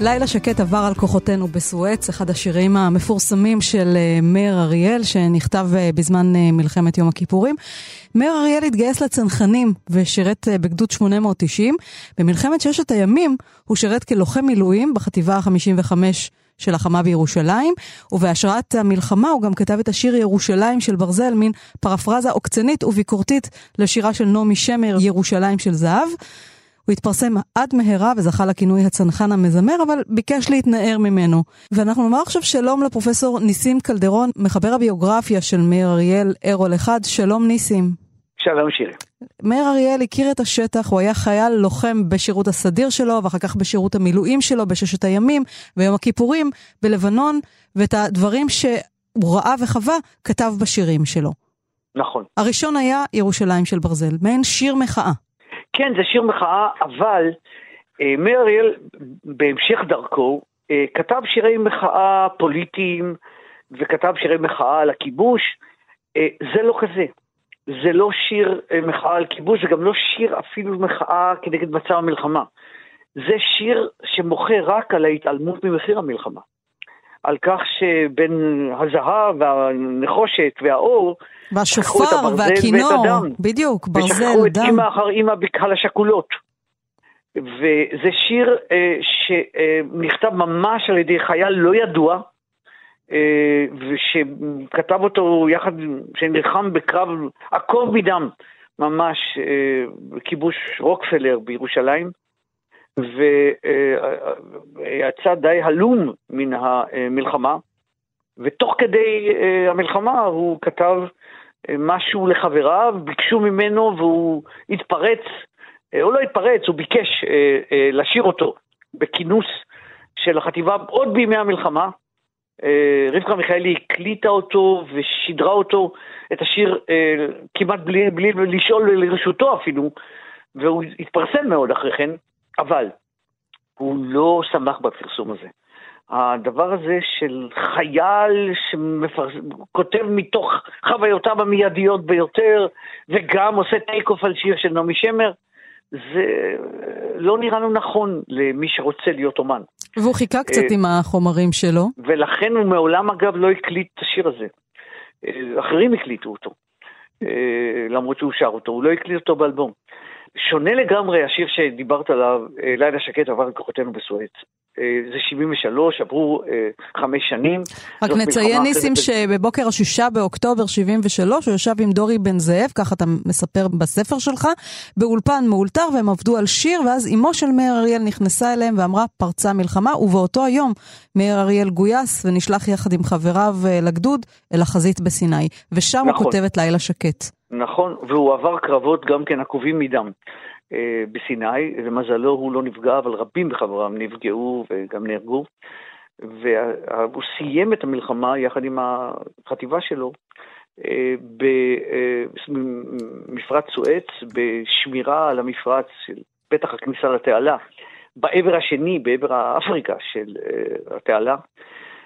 לילה שקט עבר על כוחותינו בסואץ, אחד השירים המפורסמים של אה, מאיר אריאל, שנכתב אה, בזמן אה, מלחמת יום הכיפורים. מאיר אריאל התגייס לצנחנים ושירת בגדוד 890. במלחמת ששת הימים הוא שירת כלוחם מילואים בחטיבה ה-55 של החמה בירושלים, ובהשראת המלחמה הוא גם כתב את השיר ירושלים של ברזל, מין פרפרזה עוקצנית וביקורתית לשירה של נעמי שמר, ירושלים של זהב. הוא התפרסם עד מהרה וזכה לכינוי הצנחן המזמר, אבל ביקש להתנער ממנו. ואנחנו נאמר עכשיו שלום לפרופסור ניסים קלדרון, מחבר הביוגרפיה של מאיר אריאל, ארול אחד. שלום ניסים. שלום שירי. מאיר אריאל הכיר את השטח, הוא היה חייל לוחם בשירות הסדיר שלו, ואחר כך בשירות המילואים שלו בששת הימים, ביום הכיפורים, בלבנון, ואת הדברים שהוא ראה וחווה, כתב בשירים שלו. נכון. הראשון היה ירושלים של ברזל, מעין שיר מחאה. כן, זה שיר מחאה, אבל אה, מאיר אריאל, בהמשך דרכו, אה, כתב שירי מחאה פוליטיים וכתב שירי מחאה על הכיבוש. אה, זה לא כזה. זה לא שיר אה, מחאה על כיבוש, זה גם לא שיר אפילו מחאה כנגד מצב המלחמה. זה שיר שמוחה רק על ההתעלמות ממחיר המלחמה. על כך שבין הזהב והנחושת והאור, והשופר והכינור, בדיוק, ברזל, דם. ושכחו את אימא אחר אימא בקהל השכולות. וזה שיר אה, שנכתב ממש על ידי חייל לא ידוע, אה, ושכתב אותו יחד, שנלחם בקרב עקוב מדם, ממש, אה, בכיבוש רוקפלר בירושלים. ויצא די הלום מן המלחמה, ותוך כדי אה, המלחמה הוא כתב אה, משהו לחבריו, ביקשו ממנו והוא התפרץ, אה, הוא לא התפרץ, הוא ביקש לשיר אותו בכינוס של החטיבה עוד בימי המלחמה. רבקה מיכאלי הקליטה אותו ושידרה אותו, את השיר כמעט בלי, בלי לשאול לרשותו אפילו, והוא התפרסם מאוד אחרי כן. אבל הוא לא שמח בפרסום הזה. הדבר הזה של חייל שכותב מתוך חוויותיו המיידיות ביותר, וגם עושה טייק אוף על שיר של נעמי שמר, זה לא נראה לו נכון למי שרוצה להיות אומן. והוא חיכה קצת עם החומרים שלו. ולכן הוא מעולם אגב לא הקליט את השיר הזה. אחרים הקליטו אותו, למרות שהוא שר אותו, הוא לא הקליט אותו באלבום. שונה לגמרי השיר שדיברת עליו, אה, לילה שקט עבר לכוחותינו בסואץ. אה, זה 73, עברו אה, חמש שנים. רק נציין ניסים שבבוקר השישה באוקטובר 73 הוא ישב עם דורי בן זאב, ככה אתה מספר בספר שלך, באולפן מאולתר והם עבדו על שיר, ואז אמו של מאיר אריאל נכנסה אליהם ואמרה פרצה מלחמה, ובאותו היום מאיר אריאל גויס ונשלח יחד עם חבריו לגדוד אל החזית בסיני, ושם נכון. הוא כותב את לילה שקט. נכון, והוא עבר קרבות גם כן עקובים מדם אה, בסיני, למזלו הוא לא נפגע, אבל רבים מחבריו נפגעו וגם נהרגו. והוא סיים את המלחמה יחד עם החטיבה שלו אה, במפרץ סואץ, בשמירה על המפרץ של פתח הכניסה לתעלה, בעבר השני, בעבר אפריקה של אה, התעלה.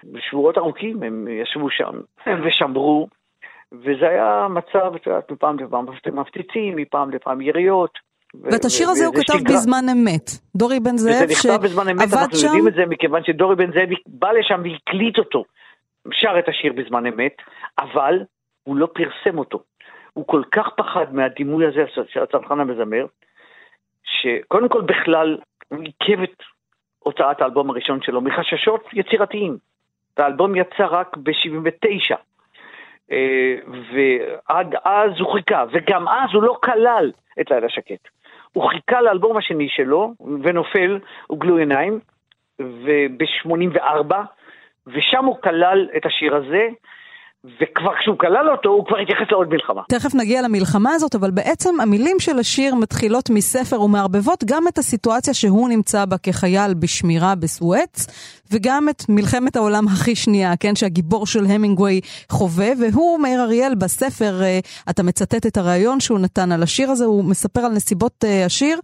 בשבועות ארוכים הם ישבו שם ושמרו וזה היה מצב, את יודעת, מפעם לפעם מפציצים, מפעם לפעם יריות. ואת השיר הזה הוא כתב בזמן אמת. דורי בן זאב שעבד שם... וזה נכתב בזמן אמת, אנחנו יודעים את זה מכיוון שדורי בן זאב בא לשם והקליט אותו. שר את השיר בזמן אמת, אבל הוא לא פרסם אותו. הוא כל כך פחד מהדימוי הזה של הצנחן המזמר, שקודם כל בכלל הוא עיכב את הוצאת האלבום הראשון שלו מחששות יצירתיים. והאלבום יצא רק ב-79. אה, ועד אז הוא חיכה, וגם אז הוא לא כלל את לילה שקט. הוא חיכה לאלבום השני שלו, ונופל, הוא גלוי עיניים, וב-84, ושם הוא כלל את השיר הזה, וכבר כשהוא כלל אותו, הוא כבר התייחס לעוד מלחמה. תכף נגיע למלחמה הזאת, אבל בעצם המילים של השיר מתחילות מספר ומערבבות גם את הסיטואציה שהוא נמצא בה כחייל בשמירה בסואץ, וגם את מלחמת העולם הכי שנייה, כן, שהגיבור של המינגווי חווה, והוא, מאיר אריאל, בספר, אה, אתה מצטט את הריאיון שהוא נתן על השיר הזה, הוא מספר על נסיבות אה, השיר.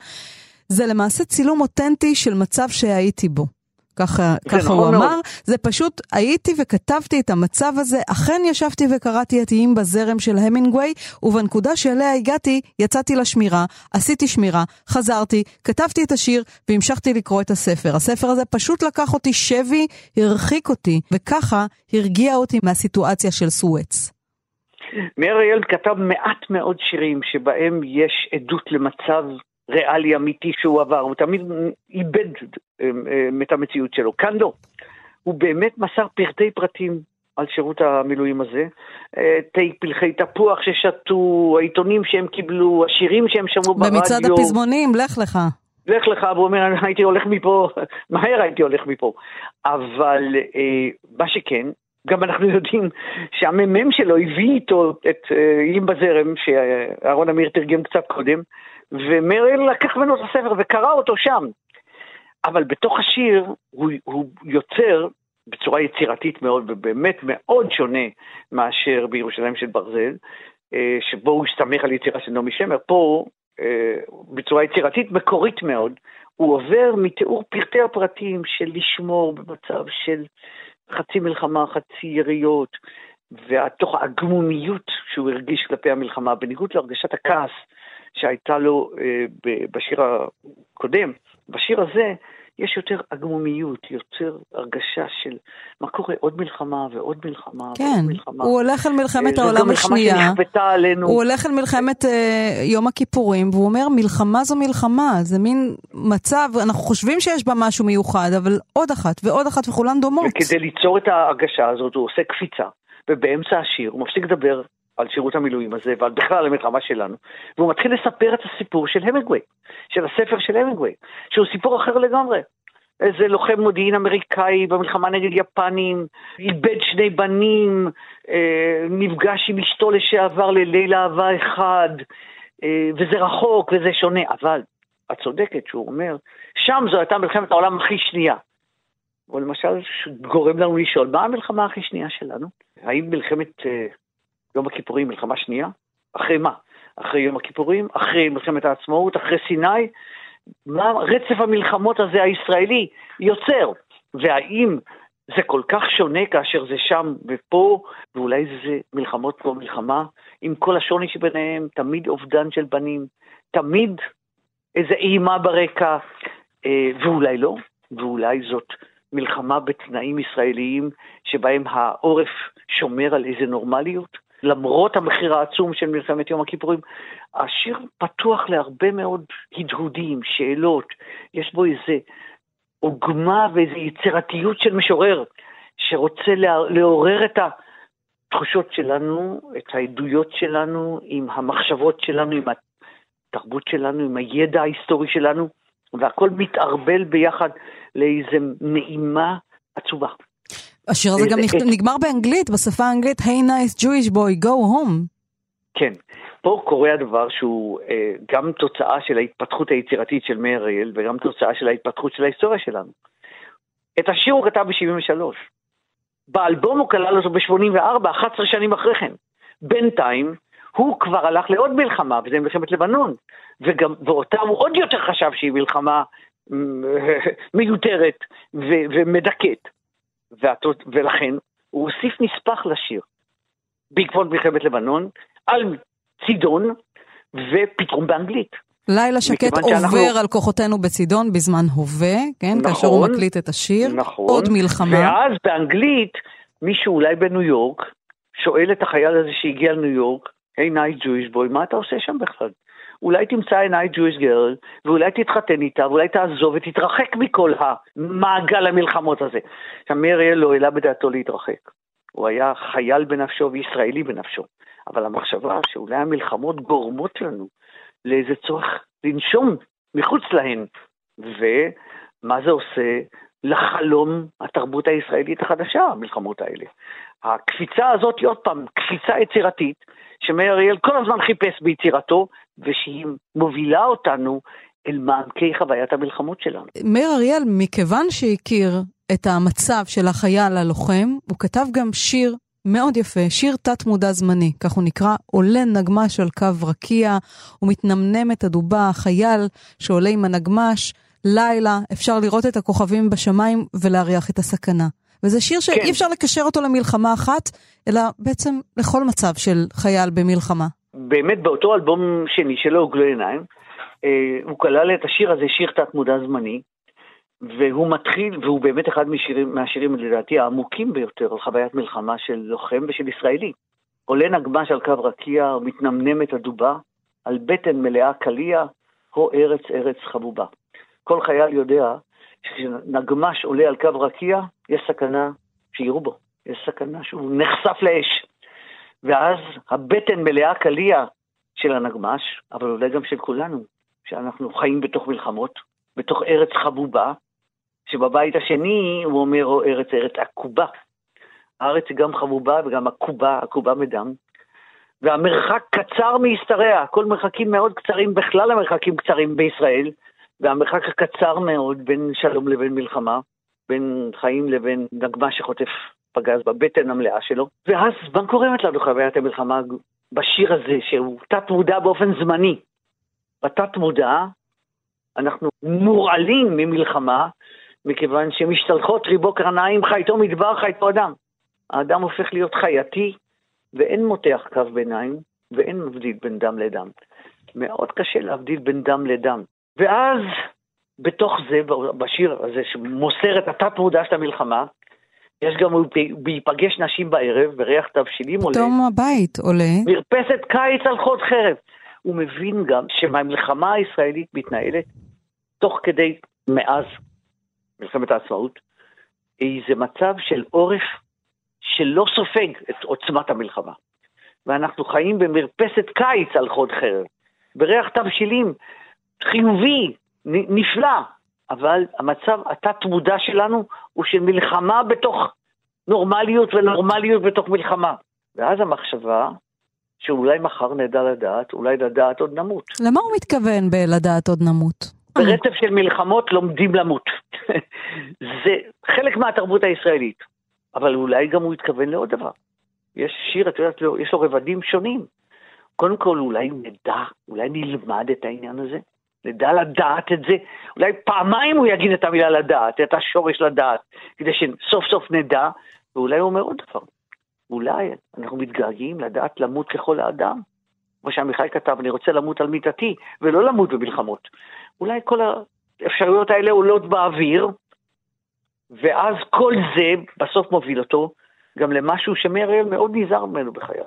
זה למעשה צילום אותנטי של מצב שהייתי בו. ככה, ככה נכון הוא מאוד. אמר. זה פשוט, הייתי וכתבתי את המצב הזה, אכן ישבתי וקראתי את איים בזרם של המינגווי, ובנקודה שאליה הגעתי, יצאתי לשמירה, עשיתי שמירה, חזרתי, כתבתי את השיר, והמשכתי לקרוא את הספר. הספר הזה פשוט לקח אותי שבי, הרחיק אותי, וככה הרגיע אותי מהסיטואציה של סואץ. מאיר אריאל כתב מעט מאוד שירים שבהם יש עדות למצב ריאלי אמיתי שהוא עבר, הוא תמיד איבד אה, אה, את המציאות שלו. כאן לא. הוא באמת מסר פרטי פרטים על שירות המילואים הזה. אה, תה פלחי תפוח ששתו, העיתונים שהם קיבלו, השירים שהם שמעו ברדיו. במצעד הפזמונים, לך לך. לך לך, והוא אומר, "אני הייתי הולך מפה, מהר הייתי הולך מפה. אבל אה, מה שכן, גם אנחנו יודעים שהמ"מ שלו הביא איתו את אה, איים בזרם, שאהרון אמיר תרגם קצת קודם, ומרל לקח ממנו את הספר וקרא אותו שם. אבל בתוך השיר הוא, הוא יוצר בצורה יצירתית מאוד, ובאמת מאוד שונה מאשר בירושלים של ברזל, אה, שבו הוא הסתמך על יצירה של נעמי שמר. פה, אה, בצורה יצירתית מקורית מאוד, הוא עובר מתיאור פרטי הפרטים של לשמור במצב של חצי מלחמה, חצי יריות, ותוך הגמומיות שהוא הרגיש כלפי המלחמה, בניגוד להרגשת הכעס שהייתה לו אה, בשיר הקודם, בשיר הזה יש יותר הגמומיות, יותר הרגשה של מה קורה, עוד מלחמה ועוד מלחמה כן, ועוד מלחמה. הוא הולך אל מלחמת אה, העולם זו גם מלחמה השנייה. שנכפתה עלינו. הוא הולך אל מלחמת אה, יום הכיפורים, והוא אומר, מלחמה זו מלחמה, זה מין מצב, אנחנו חושבים שיש בה משהו מיוחד, אבל עוד אחת ועוד אחת וכולן דומות. וכדי ליצור את ההרגשה הזאת הוא עושה קפיצה, ובאמצע השיר הוא מפסיק לדבר על שירות המילואים הזה ועל בכלל המלחמה שלנו, והוא מתחיל לספר את הסיפור של המינגווי, של הספר של המינגווי, שהוא סיפור אחר לגמרי. איזה לוחם מודיעין אמריקאי במלחמה נגד יפנים, איבד שני בנים, אה, נפגש עם אשתו לשעבר לליל אהבה אחד, אה, וזה רחוק וזה שונה, אבל את צודקת שהוא אומר, שם זו הייתה מלחמת העולם הכי שנייה. או למשל, גורם לנו לשאול, מה המלחמה הכי שנייה שלנו? האם מלחמת אה, יום הכיפורים מלחמה שנייה? אחרי מה? אחרי יום הכיפורים? אחרי מלחמת העצמאות? אחרי סיני? מה רצף המלחמות הזה הישראלי יוצר? והאם זה כל כך שונה כאשר זה שם ופה, ואולי זה מלחמות כמו מלחמה, עם כל השוני שביניהם, תמיד אובדן של בנים, תמיד איזו אימה ברקע, אה, ואולי לא, ואולי זאת מלחמה בתנאים ישראליים שבהם העורף שומר על איזה נורמליות, למרות המחיר העצום של מלחמת יום הכיפורים. השיר פתוח להרבה מאוד הדהודים, שאלות, יש בו איזה עוגמה ואיזו יצירתיות של משורר שרוצה לעורר את התחושות שלנו, את העדויות שלנו, עם המחשבות שלנו, עם התרבות שלנו, עם הידע ההיסטורי שלנו, והכל מתערבל ביחד לאיזה נעימה עצובה. השיר הזה גם נגמר באנגלית, בשפה האנגלית, Hey nice Jewish boy, go home. כן, פה קורה הדבר שהוא אה, גם תוצאה של ההתפתחות היצירתית של מאיר אריאל וגם תוצאה של ההתפתחות של ההיסטוריה שלנו. את השיר הוא כתב ב-73. באלבום הוא כלל אותו ב-84, 11 שנים אחרי כן. בינתיים, הוא כבר הלך לעוד מלחמה, וזה מלחמת לבנון, וגם, ואותה הוא עוד יותר חשב שהיא מלחמה מיותרת ו- ומדכאת. והתות, ולכן הוא הוסיף נספח לשיר בעקבות מלחמת לבנון על צידון ופתרון באנגלית. לילה שקט עובר שאנחנו... על כוחותינו בצידון בזמן הווה, כן? נכון, כאשר הוא מקליט את השיר. נכון. עוד מלחמה. ואז באנגלית, מישהו אולי בניו יורק, שואל את החייל הזה שהגיע לניו יורק, היי nice Jewish boy, מה אתה עושה שם בכלל? אולי תמצא a nice Jewish girl, ואולי תתחתן איתה, ואולי תעזוב ותתרחק מכל המעגל המלחמות הזה. עכשיו, מאיר לא העלה בדעתו להתרחק. הוא היה חייל בנפשו וישראלי בנפשו. אבל המחשבה שאולי המלחמות גורמות לנו לאיזה צורך לנשום מחוץ להן, ומה זה עושה לחלום התרבות הישראלית החדשה, המלחמות האלה. הקפיצה הזאת היא עוד פעם קפיצה יצירתית, שמאיר אריאל כל הזמן חיפש ביצירתו, ושהיא מובילה אותנו אל מעמקי חוויית המלחמות שלנו. מאיר אריאל, מכיוון שהכיר את המצב של החייל הלוחם, הוא כתב גם שיר מאוד יפה, שיר תת-מודע זמני, כך הוא נקרא, עולה נגמש על קו רקיע, הוא מתנמנם את הדובה, החייל שעולה עם הנגמש, לילה, אפשר לראות את הכוכבים בשמיים ולהריח את הסכנה. וזה שיר שאי כן. אפשר לקשר אותו למלחמה אחת, אלא בעצם לכל מצב של חייל במלחמה. באמת באותו אלבום שני שלו, גלוי עיניים, אה, הוא כלל את השיר הזה, שיר תת מודע זמני, והוא מתחיל, והוא באמת אחד משירים, מהשירים לדעתי העמוקים ביותר על חוויית מלחמה של לוחם ושל ישראלי. עולה נגמש על קו רקיע, מתנמנמת הדובה, על בטן מלאה קליע, הו ארץ ארץ חבובה. כל חייל יודע שכשנגמש עולה על קו רקיע, יש סכנה שיראו בו, יש סכנה שהוא נחשף לאש. ואז הבטן מלאה קליע של הנגמש, אבל אולי גם של כולנו, שאנחנו חיים בתוך מלחמות, בתוך ארץ חבובה, שבבית השני הוא אומר, או ארץ ארץ עקובה. הארץ היא גם חבובה וגם עקובה, עקובה מדם. והמרחק קצר מהשתרע, כל מרחקים מאוד קצרים, בכלל המרחקים קצרים בישראל, והמרחק הקצר מאוד בין שלום לבין מלחמה, בין חיים לבין נגמ"ש שחוטף פגז בבטן המלאה שלו. ואז מה קורמת לנו חוויית המלחמה בשיר הזה, שהוא תת מודע באופן זמני. בתת מודע אנחנו מורעלים ממלחמה, מכיוון שמשתלחות ריבו קרניים, חייתו מדבר, חייתו אדם. האדם הופך להיות חייתי, ואין מותח קו ביניים, ואין מבדיל בין דם לדם. מאוד קשה להבדיל בין דם לדם. ואז, בתוך זה, בשיר הזה שמוסר את התת מודע של המלחמה, יש גם בהיפגש נשים בערב, וריח תבשילים עולה. פתאום הבית עולה. מרפסת קיץ על חוד חרב. הוא מבין גם שהמלחמה הישראלית מתנהלת תוך כדי, מאז מלחמת העצמאות, איזה מצב של עורף שלא סופג את עוצמת המלחמה. ואנחנו חיים במרפסת קיץ על חוד חרב, בריח תבשילים חיובי, נפלא, אבל המצב התת-מודע שלנו הוא של מלחמה בתוך נורמליות ונורמליות בתוך מלחמה. ואז המחשבה שאולי מחר נדע לדעת, אולי לדעת עוד נמות. למה הוא מתכוון בלדעת עוד נמות? ברצף של מלחמות לומדים למות. זה חלק מהתרבות הישראלית, אבל אולי גם הוא התכוון לעוד דבר. יש שיר, את יודעת, יש לו רבדים שונים. קודם כל, אולי נדע, אולי נלמד את העניין הזה, נדע לדעת את זה. אולי פעמיים הוא יגיד את המילה לדעת, את השורש לדעת, כדי שסוף סוף נדע, ואולי הוא אומר עוד דבר. אולי אנחנו מתגעגעים לדעת למות ככל האדם. כמו שעמיחי כתב, אני רוצה למות על מיטתי, ולא למות במלחמות. אולי כל האפשרויות האלה עולות באוויר, ואז כל זה בסוף מוביל אותו גם למשהו שמאיר מאוד נזהר ממנו בחייו.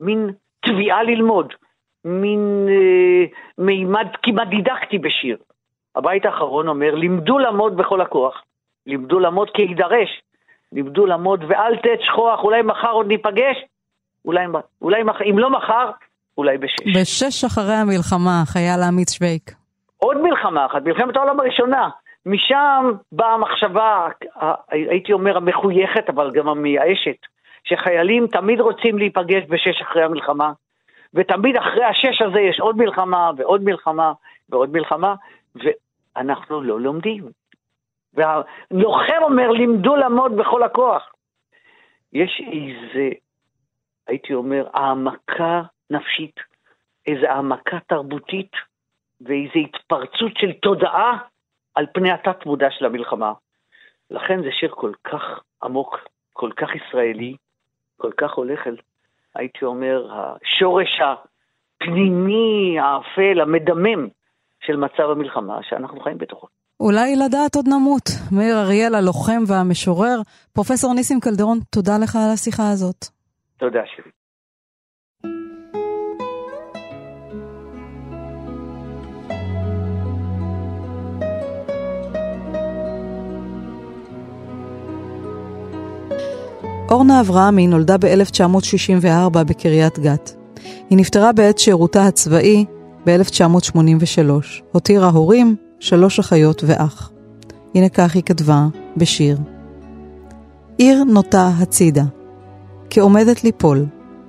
מין תביעה ללמוד, מין אה, מימד כמעט דידקטי בשיר. הבית האחרון אומר, לימדו לעמוד בכל הכוח, לימדו לעמוד כי יידרש, לימדו לעמוד ואל תת שכוח, אולי מחר עוד ניפגש, אולי, אולי אם לא מחר, אולי בשש. בשש אחרי המלחמה, חייל האמיץ שווייק. עוד מלחמה אחת, מלחמת העולם הראשונה. משם באה המחשבה, הייתי אומר המחויכת, אבל גם המייאשת, שחיילים תמיד רוצים להיפגש בשש אחרי המלחמה, ותמיד אחרי השש הזה יש עוד מלחמה ועוד מלחמה ועוד מלחמה, ואנחנו לא לומדים. והלוחם אומר, לימדו לעמוד בכל הכוח. יש איזה, הייתי אומר, העמקה נפשית, איזו העמקה תרבותית ואיזו התפרצות של תודעה על פני התת-מודע של המלחמה. לכן זה שיר כל כך עמוק, כל כך ישראלי, כל כך הולך אל, הייתי אומר, השורש הפנימי, האפל, המדמם של מצב המלחמה שאנחנו חיים בתוכו. אולי לדעת עוד נמות. מאיר אריאל, הלוחם והמשורר. פרופסור ניסים קלדרון, תודה לך על השיחה הזאת. תודה, שירי. אורנה אברהמי נולדה ב-1964 בקריית גת. היא נפטרה בעת שירותה הצבאי ב-1983. הותירה הורים, שלוש אחיות ואח. הנה כך היא כתבה בשיר. עיר נוטה הצידה, כעומדת ליפול,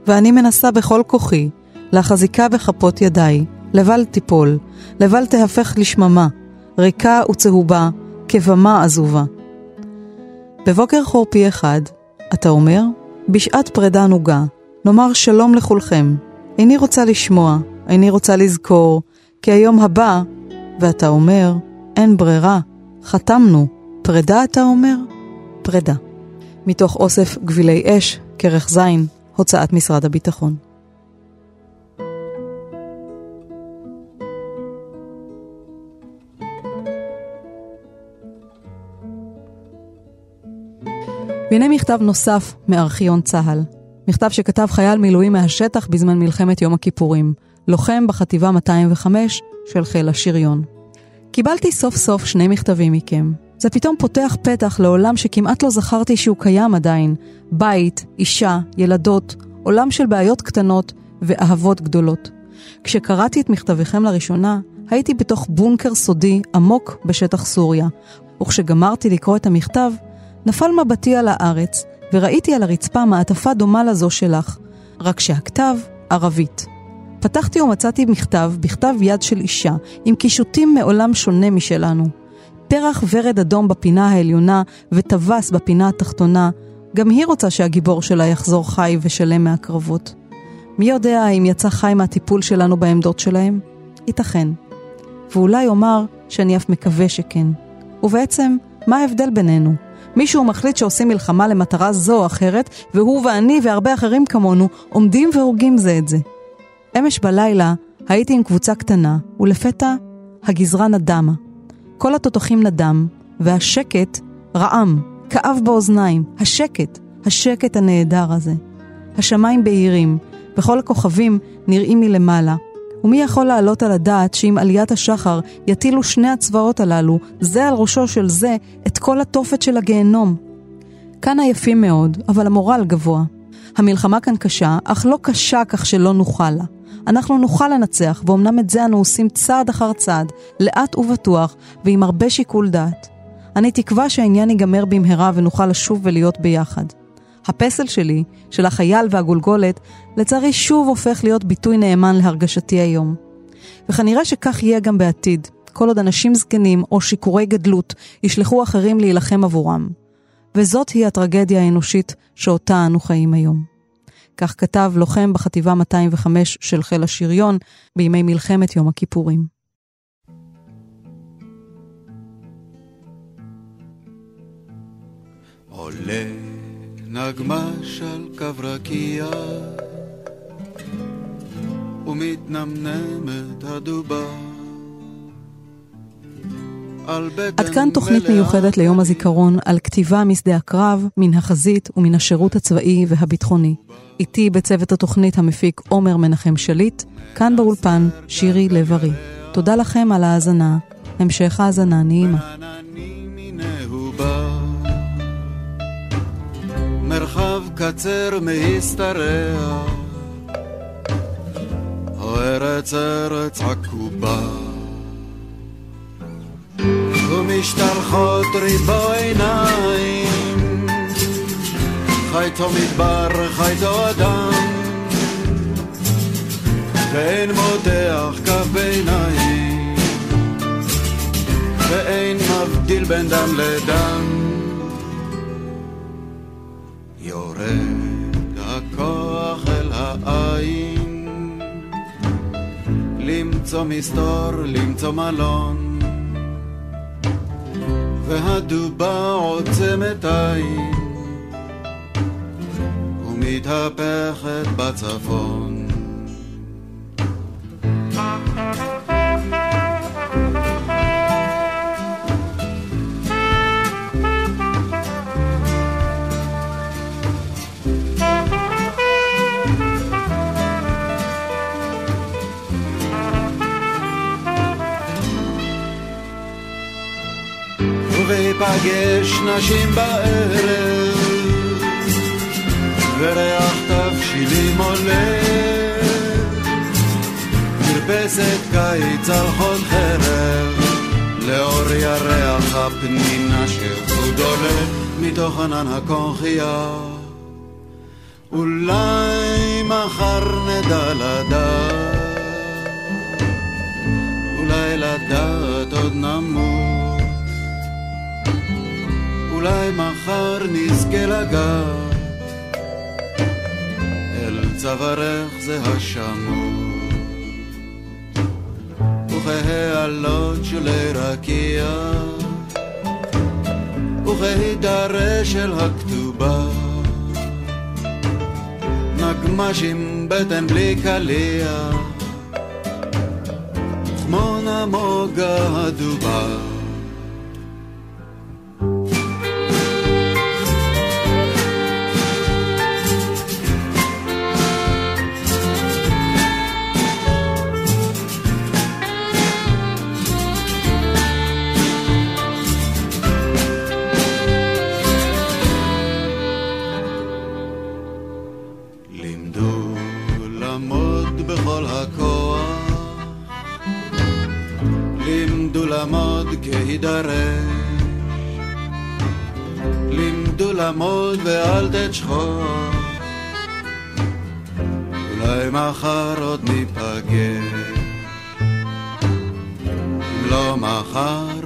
ואני מנסה בכל כוחי להחזיקה בכפות ידיי, לבל תיפול, לבל תהפך לשממה, ריקה וצהובה, כבמה עזובה. בבוקר חורפי אחד, אתה אומר, בשעת פרידה נוגה, נאמר שלום לכולכם. איני רוצה לשמוע, איני רוצה לזכור, כי היום הבא, ואתה אומר, אין ברירה. חתמנו. פרידה, אתה אומר? פרידה. מתוך אוסף גבילי אש, כרך זין, הוצאת משרד הביטחון. והנה מכתב נוסף מארכיון צה"ל. מכתב שכתב חייל מילואים מהשטח בזמן מלחמת יום הכיפורים. לוחם בחטיבה 205 של חיל השריון. קיבלתי סוף סוף שני מכתבים מכם. זה פתאום פותח פתח לעולם שכמעט לא זכרתי שהוא קיים עדיין. בית, אישה, ילדות, עולם של בעיות קטנות ואהבות גדולות. כשקראתי את מכתביכם לראשונה, הייתי בתוך בונקר סודי עמוק בשטח סוריה, וכשגמרתי לקרוא את המכתב, נפל מבטי על הארץ, וראיתי על הרצפה מעטפה דומה לזו שלך, רק שהכתב ערבית. פתחתי ומצאתי מכתב, בכתב יד של אישה, עם קישוטים מעולם שונה משלנו. פרח ורד אדום בפינה העליונה וטווס בפינה התחתונה, גם היא רוצה שהגיבור שלה יחזור חי ושלם מהקרבות. מי יודע אם יצא חי מהטיפול שלנו בעמדות שלהם? ייתכן. ואולי אומר שאני אף מקווה שכן. ובעצם, מה ההבדל בינינו? מישהו מחליט שעושים מלחמה למטרה זו או אחרת, והוא ואני והרבה אחרים כמונו עומדים והורגים זה את זה. אמש בלילה הייתי עם קבוצה קטנה, ולפתע הגזרה נדמה. כל התותחים נדם, והשקט רעם, כאב באוזניים. השקט, השקט הנהדר הזה. השמיים בהירים, וכל הכוכבים נראים מלמעלה. ומי יכול להעלות על הדעת שעם עליית השחר יטילו שני הצבאות הללו, זה על ראשו של זה, את כל התופת של הגיהנום? כאן עייפים מאוד, אבל המורל גבוה. המלחמה כאן קשה, אך לא קשה כך שלא נוכל לה. אנחנו נוכל לנצח, ואומנם את זה אנו עושים צעד אחר צעד, לאט ובטוח, ועם הרבה שיקול דעת. אני תקווה שהעניין ייגמר במהרה ונוכל לשוב ולהיות ביחד. הפסל שלי, של החייל והגולגולת, לצערי שוב הופך להיות ביטוי נאמן להרגשתי היום. וכנראה שכך יהיה גם בעתיד, כל עוד אנשים זקנים או שיכורי גדלות ישלחו אחרים להילחם עבורם. וזאת היא הטרגדיה האנושית שאותה אנו חיים היום. כך כתב לוחם בחטיבה 205 של חיל השריון בימי מלחמת יום הכיפורים. עולה נגמש על קו רקיע ומתנמנמת הדובה עד כאן תוכנית מיוחדת ליום הזיכרון על כתיבה משדה הקרב, מן החזית ומן השירות הצבאי והביטחוני. איתי בצוות התוכנית המפיק עומר מנחם שליט, כאן באולפן שירי לב-ארי. תודה לכם על ההאזנה, המשך האזנה נעימה. מרחב קצר מהשתרע, או ארץ עקובה. ומשתלחות ריבו עיניים, חייתו מדבר, חייתו אדם, ואין מותח כף ביניים, ואין מבדיל בין דם לדם. יורד הכוח אל העין, למצוא מסתור, למצוא מלון, והדובה עוצמת עין, ומתהפכת בצפון. ויפגש נשים בערב, וריח תבשילים עולה, מרפסת קיץ על חוד חרב, לאור ירח הפנינה שחוד עולה מתוך ענן הקונכייה. אולי מחר נדע לדעת, אולי לדעת עוד נמות. אולי מחר נזכה לגעת. אל צווארך זה השמות. וכהעלות שולי רקיע וכהידרה של הכתובה. נגמש עם בטן בלי קליע. כמו נמוגה הדובה כהידרש. לימדו לעמוד ואל תשחור, אולי מחר עוד ניפגש. אם לא מחר,